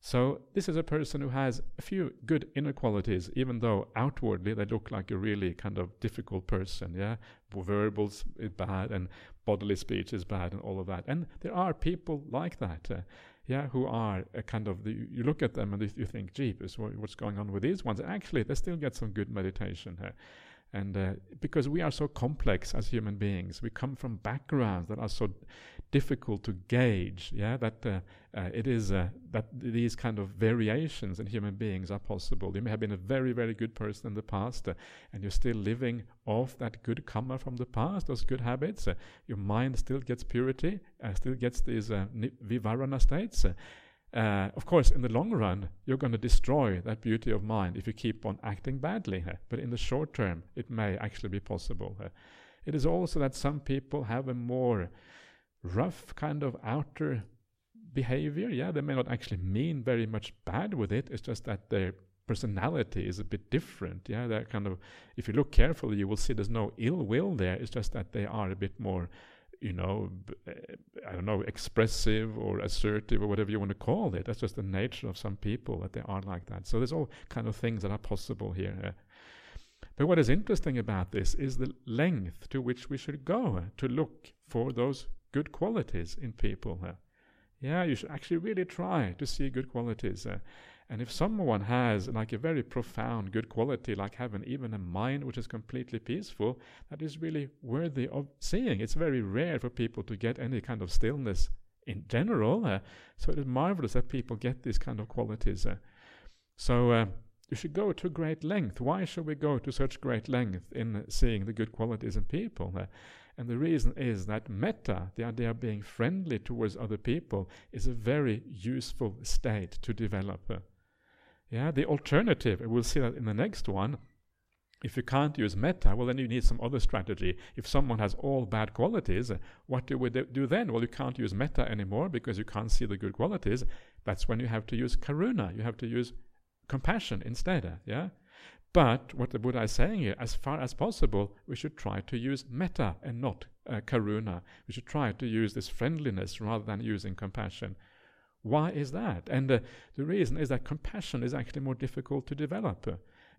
So this is a person who has a few good inner qualities, even though outwardly they look like a really kind of difficult person. Yeah, verbals is bad and bodily speech is bad and all of that. And there are people like that. Uh, yeah, who are a kind of the, you look at them and you think, jeepers, what's going on with these ones? Actually, they still get some good meditation here. And uh, because we are so complex as human beings, we come from backgrounds that are so difficult to gauge. Yeah, that uh, uh, it is uh, that these kind of variations in human beings are possible. You may have been a very, very good person in the past, uh, and you're still living off that good karma from the past, those good habits. Uh, your mind still gets purity, still gets these vivarana states. Uh, of course, in the long run, you're going to destroy that beauty of mind if you keep on acting badly. Uh, but in the short term, it may actually be possible. Uh, it is also that some people have a more rough kind of outer behavior. Yeah, they may not actually mean very much bad with it. It's just that their personality is a bit different. Yeah, they're kind of. If you look carefully, you will see there's no ill will there. It's just that they are a bit more you know, eh, I don't know, expressive or assertive or whatever you want to call it. That's just the nature of some people that they are like that. So there's all kind of things that are possible here. But what is interesting about this is the length to which we should go to look for those good qualities in people. Yeah, you should actually really try to see good qualities. And if someone has like a very profound good quality, like having even a mind which is completely peaceful, that is really worthy of seeing. It's very rare for people to get any kind of stillness in general. Uh, so it is marvelous that people get these kind of qualities. Uh. So uh, you should go to great length. Why should we go to such great length in seeing the good qualities in people? Uh? And the reason is that metta, the idea of being friendly towards other people, is a very useful state to develop. Uh. Yeah, the alternative, we'll see that in the next one. If you can't use metta, well, then you need some other strategy. If someone has all bad qualities, what do we do then? Well, you can't use metta anymore because you can't see the good qualities. That's when you have to use karuna. You have to use compassion instead. Yeah. But what the Buddha is saying here, as far as possible, we should try to use metta and not uh, karuna. We should try to use this friendliness rather than using compassion. Why is that? And uh, the reason is that compassion is actually more difficult to develop.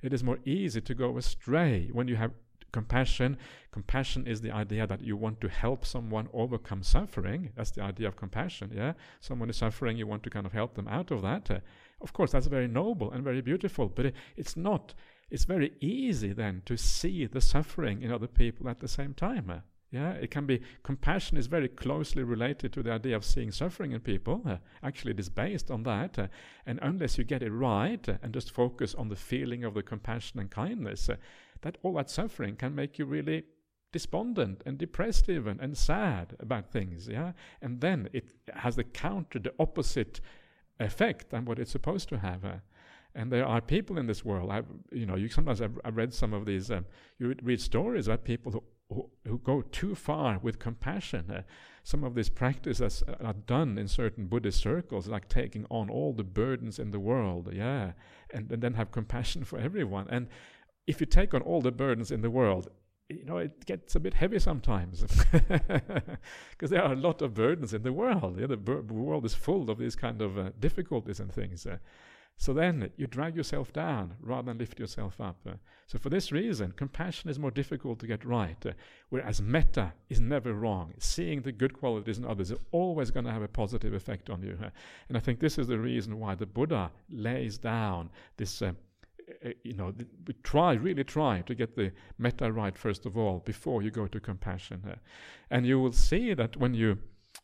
It is more easy to go astray when you have compassion. Compassion is the idea that you want to help someone overcome suffering. That's the idea of compassion, yeah? Someone is suffering, you want to kind of help them out of that. Uh, of course, that's very noble and very beautiful, but it, it's not. It's very easy then to see the suffering in other people at the same time. Uh, yeah, it can be compassion is very closely related to the idea of seeing suffering in people. Uh, actually, it is based on that. Uh, and unless you get it right and just focus on the feeling of the compassion and kindness, that all that suffering can make you really despondent and depressed even and sad about things. Yeah, and then it has the counter, the opposite effect than what it's supposed to have. And there are people in this world. I've, you know, you sometimes I've, I've read some of these. Um, you read stories about people who who, who go too far with compassion. Uh, some of these practices are done in certain Buddhist circles, like taking on all the burdens in the world, yeah, and, and then have compassion for everyone. And if you take on all the burdens in the world, you know, it gets a bit heavy sometimes because there are a lot of burdens in the world. Yeah, the, bur- world is full of these kind of uh, difficulties and things. Uh, so then you drag yourself down rather than lift yourself up. So for this reason, compassion is more difficult to get right, whereas metta is never wrong. Seeing the good qualities in others is always going to have a positive effect on you. And I think this is the reason why the Buddha lays down this. Uh, uh, you know, we try, really try to get the metta right first of all before you go to compassion. And you will see that when you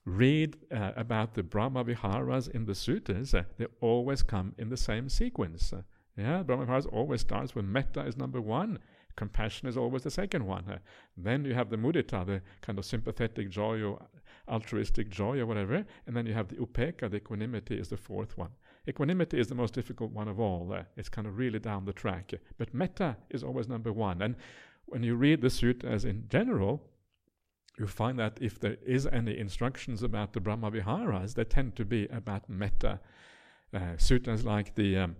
read uh, about the Brahma Viharas in the suttas, uh, they always come in the same sequence. Uh, yeah, Brahma Viharas always starts with metta is number one, compassion is always the second one. Uh, then you have the mudita, the kind of sympathetic joy or altruistic joy or whatever, and then you have the upekkha, the equanimity is the fourth one. Equanimity is the most difficult one of all. Uh, it's kind of really down the track. But metta is always number one. And when you read the suttas in general, you find that if there is any instructions about the Brahma Viharas, they tend to be about metta. Uh, suttas like the um,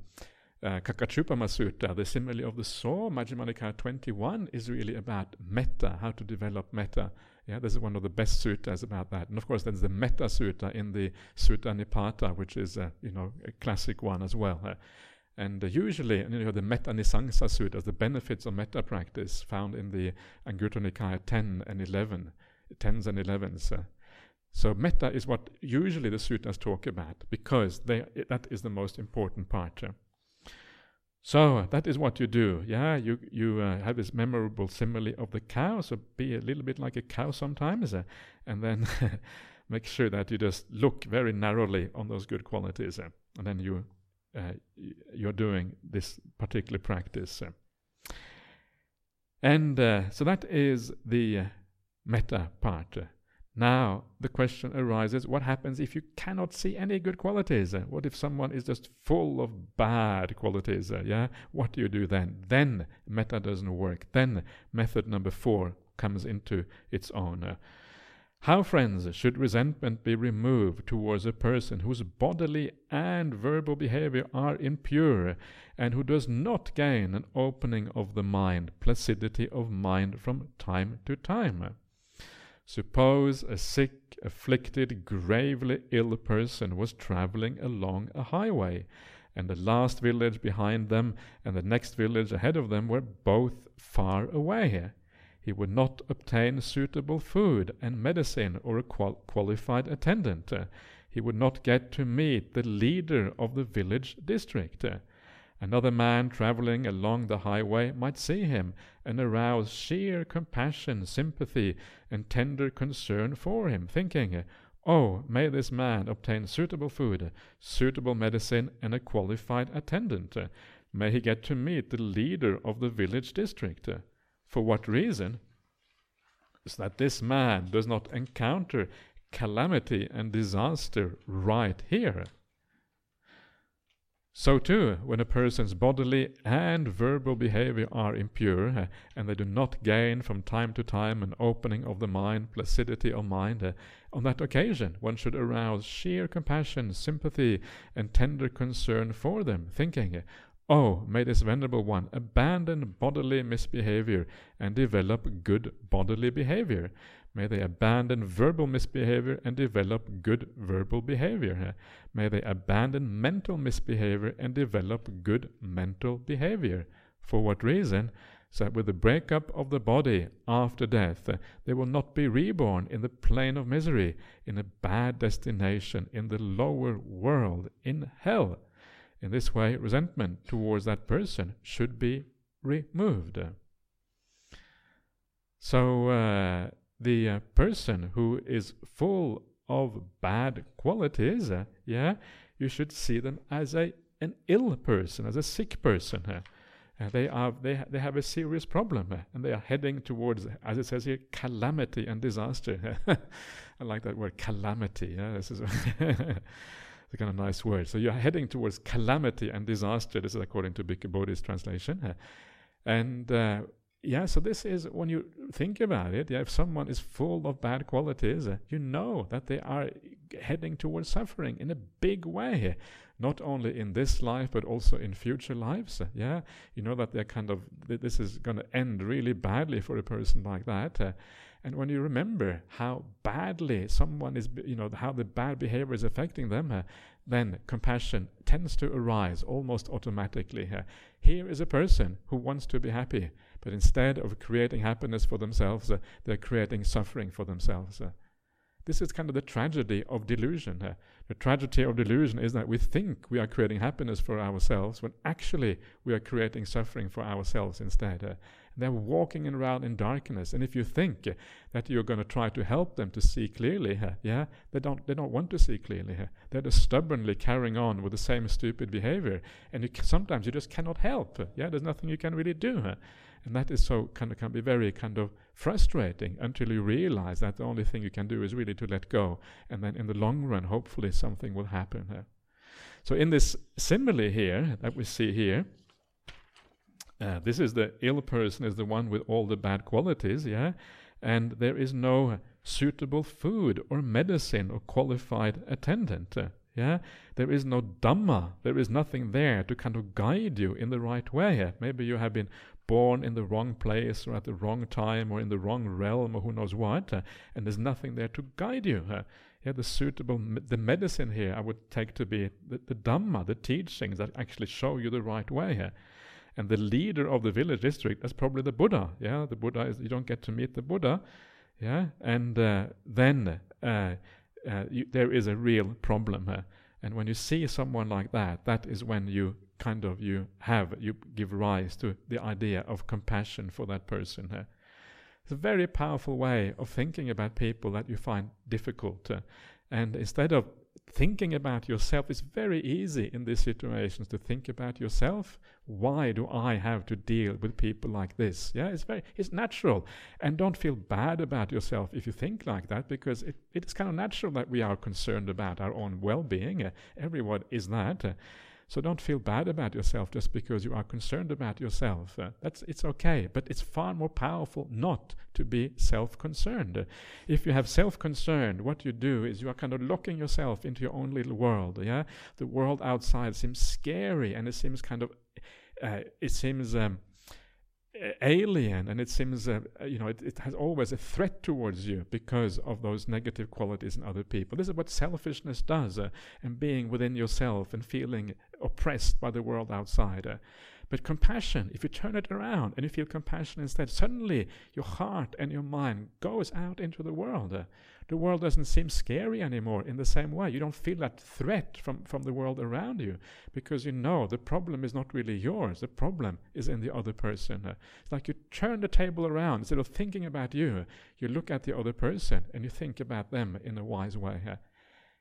uh, Kakachupama Sutta, the simile of the saw, Majjhima Nikaya 21, is really about metta, how to develop metta. Yeah, this is one of the best suttas about that. And of course, there's the Metta Sutta in the Sutta Nipata, which is uh, you know a classic one as well. Uh, and uh, usually, you know, the Metta Nisangsa Sutta, the benefits of metta practice, found in the Anguttara Nikaya 10 and 11 tens and elevens. Uh, so metta is what usually the suttas talk about because they, that is the most important part. So that is what you do. Yeah, you you uh, have this memorable simile of the cow. So be a little bit like a cow sometimes, uh, and then make sure that you just look very narrowly on those good qualities, uh, and then you uh, you're doing this particular practice. Uh. And so that is the metta part. Now, the question arises what happens if you cannot see any good qualities? What if someone is just full of bad qualities? Yeah? What do you do then? Then metta doesn't work. Then method number four comes into its own. How, friends, should resentment be removed towards a person whose bodily and verbal behavior are impure, and who does not gain an opening of the mind, placidity of mind from time to time? Suppose a sick, afflicted, gravely ill person was traveling along a highway, and the last village behind them and the next village ahead of them were both far away. He would not obtain suitable food and medicine or a qual- qualified attendant. He would not get to meet the leader of the village district. Another man traveling along the highway might see him and arouse sheer compassion, sympathy, and tender concern for him, thinking, Oh, may this man obtain suitable food, suitable medicine, and a qualified attendant. May he get to meet the leader of the village district. For what reason? Is that this man does not encounter calamity and disaster right here. So too, when a person's bodily and verbal behavior are impure, uh, and they do not gain from time to time an opening of the mind, placidity of mind, uh, on that occasion one should arouse sheer compassion, sympathy, and tender concern for them, thinking, Oh, may this venerable one abandon bodily misbehavior and develop good bodily behavior. May they abandon verbal misbehavior and develop good verbal behavior. May they abandon mental misbehavior and develop good mental behavior. For what reason? So that with the breakup of the body after death, they will not be reborn in the plane of misery, in a bad destination, in the lower world, in hell. In this way, resentment towards that person should be removed. So, uh, the uh, person who is full of bad qualities, uh, yeah, you should see them as a an ill person, as a sick person. Uh, they are they ha- they have a serious problem, uh, and they are heading towards, as it says here, calamity and disaster. I like that word, calamity. Yeah, this is a kind of nice word. So you're heading towards calamity and disaster. This is according to Bhikkhu Bodhi's translation, uh, and uh, yeah, so this is when you think about it, yeah, if someone is full of bad qualities, uh, you know that they are heading towards suffering in a big way, not only in this life but also in future lives. Uh, yeah, you know that they're kind of th- this is going to end really badly for a person like that. Uh, and when you remember how badly someone is, you know, how the bad behavior is affecting them, uh, then compassion tends to arise almost automatically. Uh, here is a person who wants to be happy but instead of creating happiness for themselves, uh, they're creating suffering for themselves. Uh. This is kind of the tragedy of delusion. Uh. The tragedy of delusion is that we think we are creating happiness for ourselves when actually we are creating suffering for ourselves instead. They're walking around in darkness, and if you think that you're going to try to help them to see clearly, yeah, they don't. They don't want to see clearly. They're just stubbornly carrying on with the same stupid behavior, and you sometimes you just cannot help. Yeah, there's nothing you can really do. And that is so kind of can be very kind of frustrating until you realize that the only thing you can do is really to let go. And then in the long run, hopefully something will happen. So in this simile here that we see here, uh, this is the ill person is the one with all the bad qualities, yeah, and there is no suitable food or medicine or qualified attendant. Uh, yeah, there is no dhamma. There is nothing there to kind of guide you in the right way. Maybe you have been born in the wrong place or at the wrong time or in the wrong realm or who knows what, uh, and there's nothing there to guide you. Uh, yeah, the suitable, me- the medicine here I would take to be the, the Dhamma, the teachings that actually show you the right way. Uh, and the leader of the village district, that's probably the Buddha. Yeah, the Buddha is, you don't get to meet the Buddha. Yeah, and uh, then uh, uh, you, there is a real problem. and when you see someone like that, that is when you kind of you have, you give rise to the idea of compassion for that person. Uh, it's a very powerful way of thinking about people that you find difficult. Uh, and instead of thinking about yourself, is very easy in these situations to think about yourself. Why do I have to deal with people like this? Yeah, it's very it's natural. And don't feel bad about yourself if you think like that, because it, it is kind of natural that we are concerned about our own well being. Uh, everyone is that. Uh, so don't feel bad about yourself just because you are concerned about yourself. Uh, that's it's okay, but it's far more powerful not to be self-concerned. If you have self-concern, what you do is you are kind of locking yourself into your own little world. Yeah, the world outside seems scary, and it seems kind of, uh, it seems. Um, alien and it seems uh, you know it, it, has always a threat towards you because of those negative qualities in other people. This is what selfishness does uh, and being within yourself and feeling oppressed by the world outside uh, but compassion if you turn it around and you feel compassion instead suddenly your heart and your mind goes out into the world uh, the world doesn't seem scary anymore in the same way. You don't feel that threat from, from the world around you because you know the problem is not really yours. The problem is in the other person. Uh, it's like you turn the table around. Instead of thinking about you, you look at the other person and you think about them in a wise way. Uh,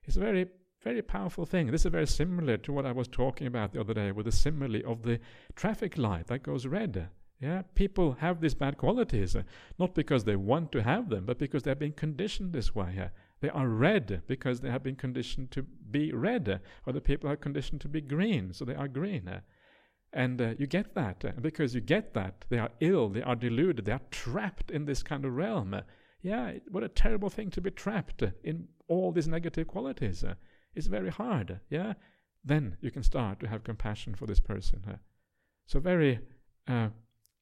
it's a very very powerful thing. This is very similar to what I was talking about the other day with the simile of the traffic light that goes red. Yeah, people have these bad qualities, uh, not because they want to have them, but because they have been conditioned this way. Uh, they are red because they have been conditioned to be red, uh, or the people are conditioned to be green, so they are green. And uh, you get that. Because you get that, they are ill, they are deluded, they are trapped in this kind of realm. yeah, what a terrible thing to be trapped in all these negative qualities. it's very hard. Yeah, then you can start to have compassion for this person. so very uh,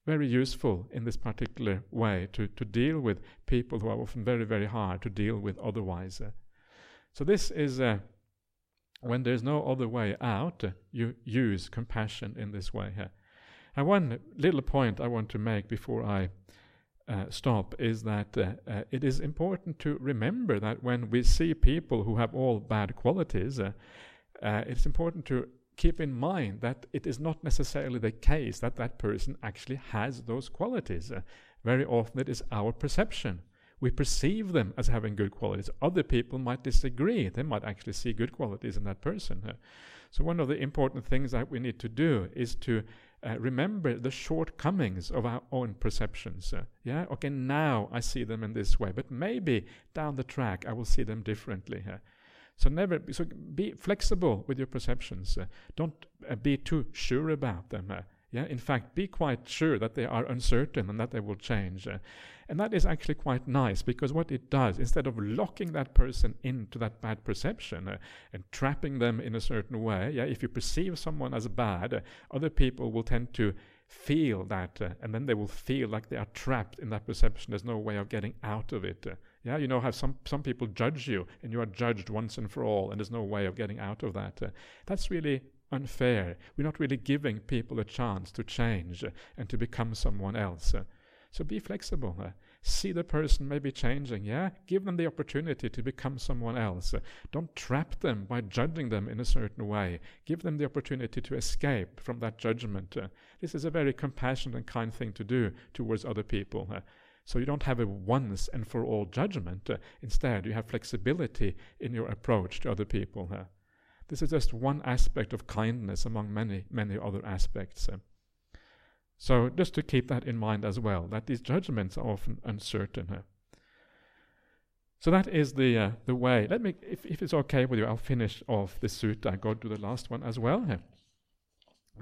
very useful in this particular way to, to deal with people who are often very, very hard to deal with otherwise. Uh, so, this is uh, when there's no other way out, uh, you use compassion in this way. And one little point I want to make before I uh, stop is that uh, uh, it is important to remember that when we see people who have all bad qualities, it's important to keep in mind that it is not necessarily the case that that person actually has those qualities. Uh, very often it is our perception. We perceive them as having good qualities. Other people might disagree. They might actually see good qualities in that person. Uh, so, one of the important things that we need to do is to uh, remember the shortcomings of our own perceptions. Uh, yeah, okay, now I see them in this way, but maybe down the track I will see them differently. So never so be flexible with your perceptions. Uh, don't uh, be too sure about them. Uh, yeah, in fact, be quite sure that they are uncertain and that they will change. Uh, and that is actually quite nice because what it does, instead of locking that person into that bad perception uh, and trapping them in a certain way, yeah, if you perceive someone as bad, uh, other people will tend to feel that, and then they will feel like they are trapped in that perception. There's no way of getting out of it. Yeah, you know how some, some people judge you and you are judged once and for all, and there's no way of getting out of that. Uh, that's really unfair. We're not really giving people a chance to change uh, and to become someone else. Uh, so be flexible. Uh, see the person maybe changing. Yeah, give them the opportunity to become someone else. Uh, don't trap them by judging them in a certain way. Give them the opportunity to escape from that judgment. Uh, this is a very compassionate and kind thing to do towards other people. So you don't have a once and for all judgment. Uh, instead, you have flexibility in your approach to other people. Uh, this is just one aspect of kindness among many, many other aspects. Uh. So just to keep that in mind as well, that these judgments are often uncertain. Uh. So that is the uh, the way. Let me, if, if it's okay with you, I'll finish off the sutta. Go to the last one as well, uh,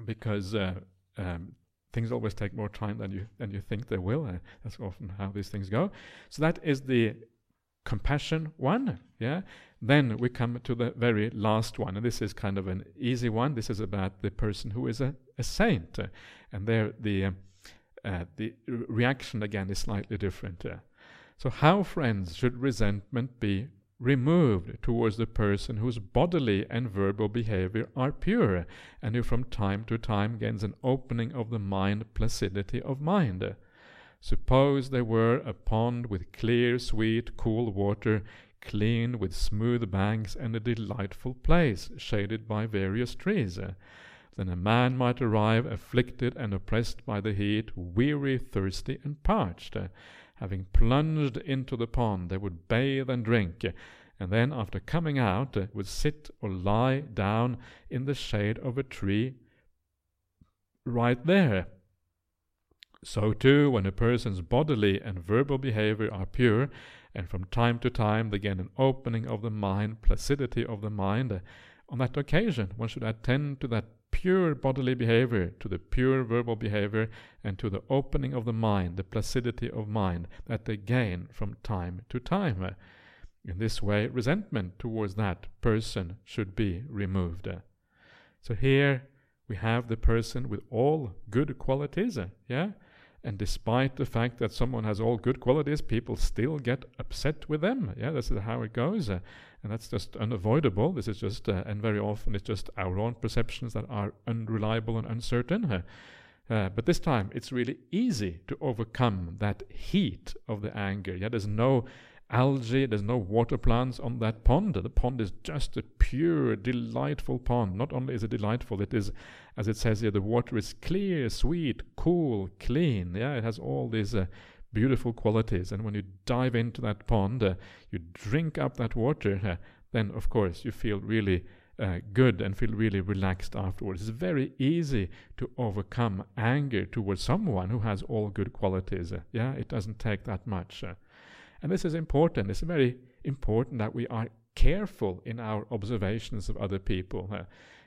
because um, things always take more time than you than you think they will. Uh, that's often how these things go. So that is the compassion one. Yeah. Then we come to the very last one, and this is kind of an easy one. This is about the person who is a, a saint, uh, and there the uh, uh the reaction again is slightly different. Uh. so how, friends, should resentment be removed towards the person whose bodily and verbal behavior are pure, and who from time to time gains an opening of the mind, placidity of mind. Suppose there were a pond with clear, sweet, cool water, clean with smooth banks, and a delightful place, shaded by various trees. then a man might arrive afflicted and oppressed by the heat, weary, thirsty, and parched. Having plunged into the pond, they would bathe and drink, and then, after coming out, would sit or lie down in the shade of a tree right there. So, too, when a person's bodily and verbal behavior are pure, and from time to time they gain an opening of the mind, placidity of the mind, on that occasion one should attend to that pure bodily behavior, to the pure verbal behavior, and to the opening of the mind, the placidity of mind that they gain from time to time. In this way, resentment towards that person should be removed. So here we have the person with all good qualities, yeah? And despite the fact that someone has all good qualities, people still get upset with them. Yeah, this is how it goes. And that's just unavoidable. This is just, uh, and very often it's just our own perceptions that are unreliable and uncertain. Uh, but this time it's really easy to overcome that heat of the anger. Yeah, there's no algae, there's no water plants on that pond. The pond is just a pure, delightful pond. Not only is it delightful, it is, as it says here, the water is clear, sweet, cool, clean. Yeah, it has all these uh, beautiful qualities. And when you dive into that pond, uh, you drink up that water, uh, then of course you feel really uh, good and feel really relaxed afterwards. It's very easy to overcome anger towards someone who has all good qualities. Uh, yeah, it doesn't take that much. Uh. and this is important. It's very important that we are careful in our observations of other people.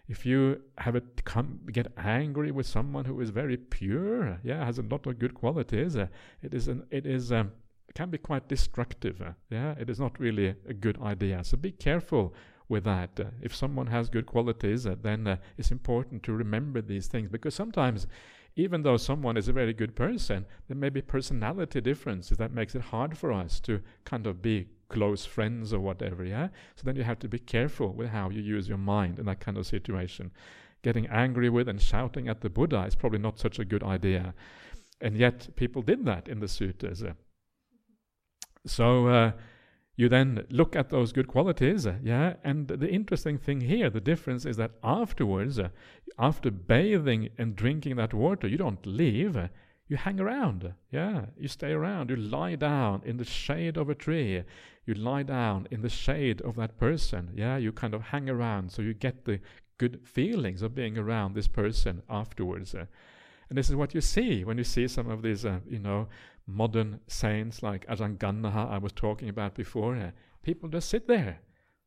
If you have it come get angry with someone who is very pure, yeah, has a lot of good qualities, uh, it is an it is um, can be quite destructive. Uh, yeah, it is not really a good idea. So be careful with that. Uh, if someone has good qualities, uh, then uh, it's important to remember these things because sometimes. Even though someone is a very good person, there may be personality differences that makes it hard for us to kind of be close friends or whatever, yeah? So then you have to be careful with how you use your mind in that kind of situation. Getting angry with and shouting at the Buddha is probably not such a good idea. And yet people did that in the suttas. So uh, you then look at those good qualities, yeah. And the interesting thing here, the difference is that afterwards, after bathing and drinking that water, you don't leave you hang around. Yeah, you stay around. You lie down in the shade of a tree. You lie down in the shade of that person. Yeah, you kind of hang around so you get the good feelings of being around this person afterwards. Uh, and this is what you see when you see some of these, uh, you know, modern saints like Ajahn Ganha I was talking about before. Uh, people just sit there.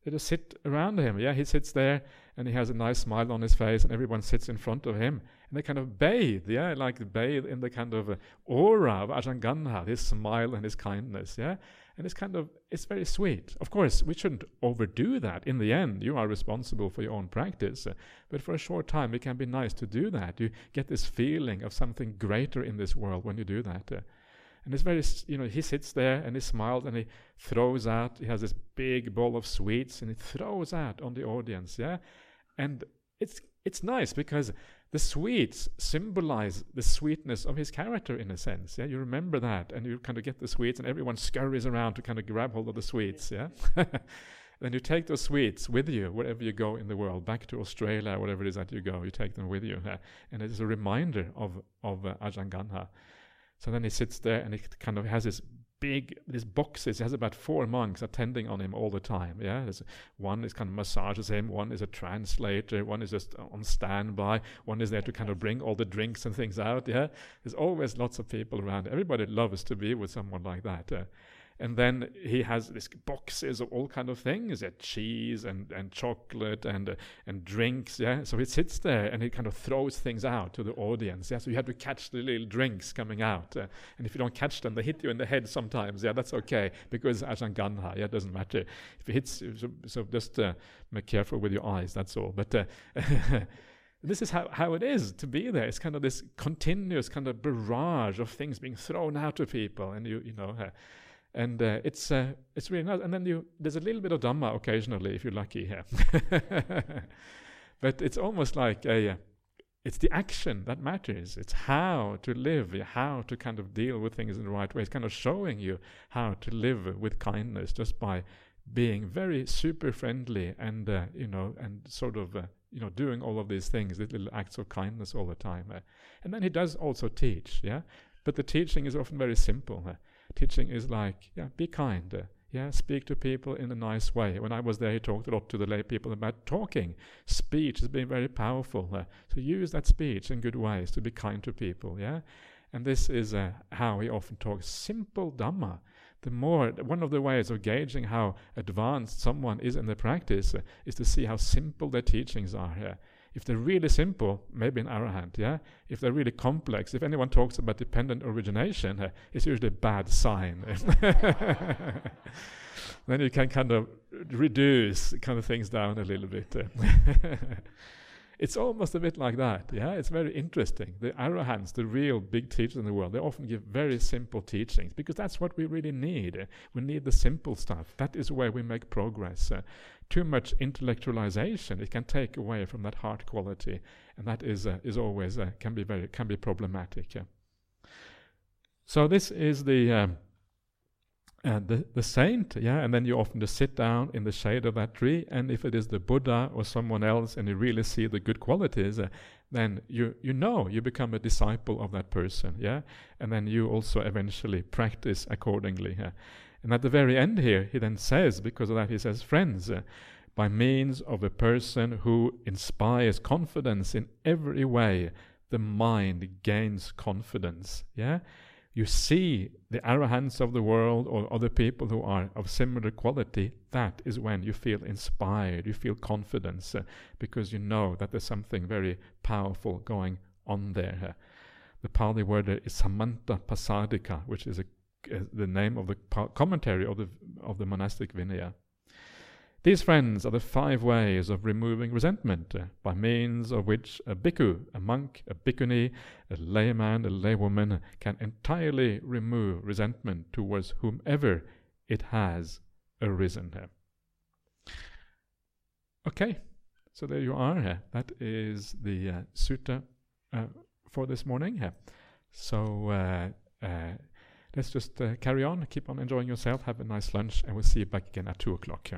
They just sit around him. Yeah, he sits there and he has a nice smile on his face, and everyone sits in front of him and they kind of bathe, yeah, like bathe in the kind of aura of Ajahn his smile and his kindness, yeah. And it's kind of, it's very sweet. Of course, we shouldn't overdo that. In the end, you are responsible for your own practice. But for a short time, it can be nice to do that. You get this feeling of something greater in this world when you do that. And it's very, you know, he sits there and he smiles and he throws out, he has this big bowl of sweets and he throws out on the audience, yeah? And it's it's nice because the sweets symbolize the sweetness of his character in a sense. Yeah, you remember that, and you kind of get the sweets, and everyone scurries around to kind of grab hold of the sweets. Yeah. then you take those sweets with you wherever you go in the world, back to Australia, whatever it is that you go, you take them with you, uh, and it is a reminder of of uh, Ajahn. So then he sits there and he kind of has this big these boxes. He has about four monks attending on him all the time. Yeah, There's one is kind of massages him. One is a translator. One is just on standby. One is there to kind of bring all the drinks and things out. Yeah, there's always lots of people around. Everybody loves to be with someone like that. Uh, and then he has these boxes of all kind of things, yeah, cheese and, and chocolate and uh, and drinks, yeah. So he sits there and he kind of throws things out to the audience, yeah. So you have to catch the little drinks coming out, uh, and if you don't catch them, they hit you in the head sometimes, yeah. That's okay because Ajahn Ganha, yeah, it doesn't matter if it hits. So, so just uh, be careful with your eyes. That's all. But uh, this is how, how it is to be there. It's kind of this continuous kind of barrage of things being thrown out to people, and you you know. Uh, and uh, it's uh, it's really nice. And then you there's a little bit of dhamma occasionally if you're lucky here, but it's almost like a. Uh, it's the action that matters. It's how to live, how to kind of deal with things in the right way. It's kind of showing you how to live with kindness just by being very super friendly and uh, you know and sort of uh, you know doing all of these things, these little acts of kindness all the time. Uh. and then he does also teach, yeah. But the teaching is often very simple. Teaching is like, yeah, be kind. Uh, yeah, speak to people in a nice way. When I was there, he talked a lot to the lay people about talking. Speech has been very powerful. Uh, so use that speech in good ways to be kind to people. Yeah, and this is uh, how he often talks. Simple Dhamma the more one of the ways of gauging how advanced someone is in the practice uh, is to see how simple their teachings are. If they're really simple, maybe an arahant, yeah. If they're really complex, if anyone talks about dependent origination, uh, it's usually a bad sign. then you can kind of reduce kind of things down a little bit. Uh. It's almost a bit like that. Yeah, it's very interesting. The arahants, the real big teachers in the world, they often give very simple teachings because that's what we really need. We need the simple stuff. That is where we make progress. Uh, too much intellectualization it can take away from that heart quality, and that is uh, is always uh, can be very can be problematic. So this is the um, and the, the saint, yeah, and then you often just sit down in the shade of that tree, and if it is the Buddha or someone else, and you really see the good qualities, uh, then you you know you become a disciple of that person, yeah, and then you also eventually practice accordingly. Yeah? And at the very end here, he then says, because of that, he says, friends. Uh, by means of a person who inspires confidence in every way, the mind gains confidence. Yeah, you see the arahants of the world or other people who are of similar quality, that is when you feel inspired, you feel confidence, uh, because you know that there's something very powerful going on there. The Pali word is samanta pasadika, which is a, uh, the name of the commentary of the, of the monastic Vinaya. These friends are the five ways of removing resentment, uh, by means of which a bhikkhu, a monk, a bhikkhuni, a layman, a laywoman can entirely remove resentment towards whomever it has arisen. Okay, so there you are. That is the uh, sutta uh, for this morning. So uh, uh, let's just uh, carry on, keep on enjoying yourself, have a nice lunch, and we'll see you back again at 2 o'clock.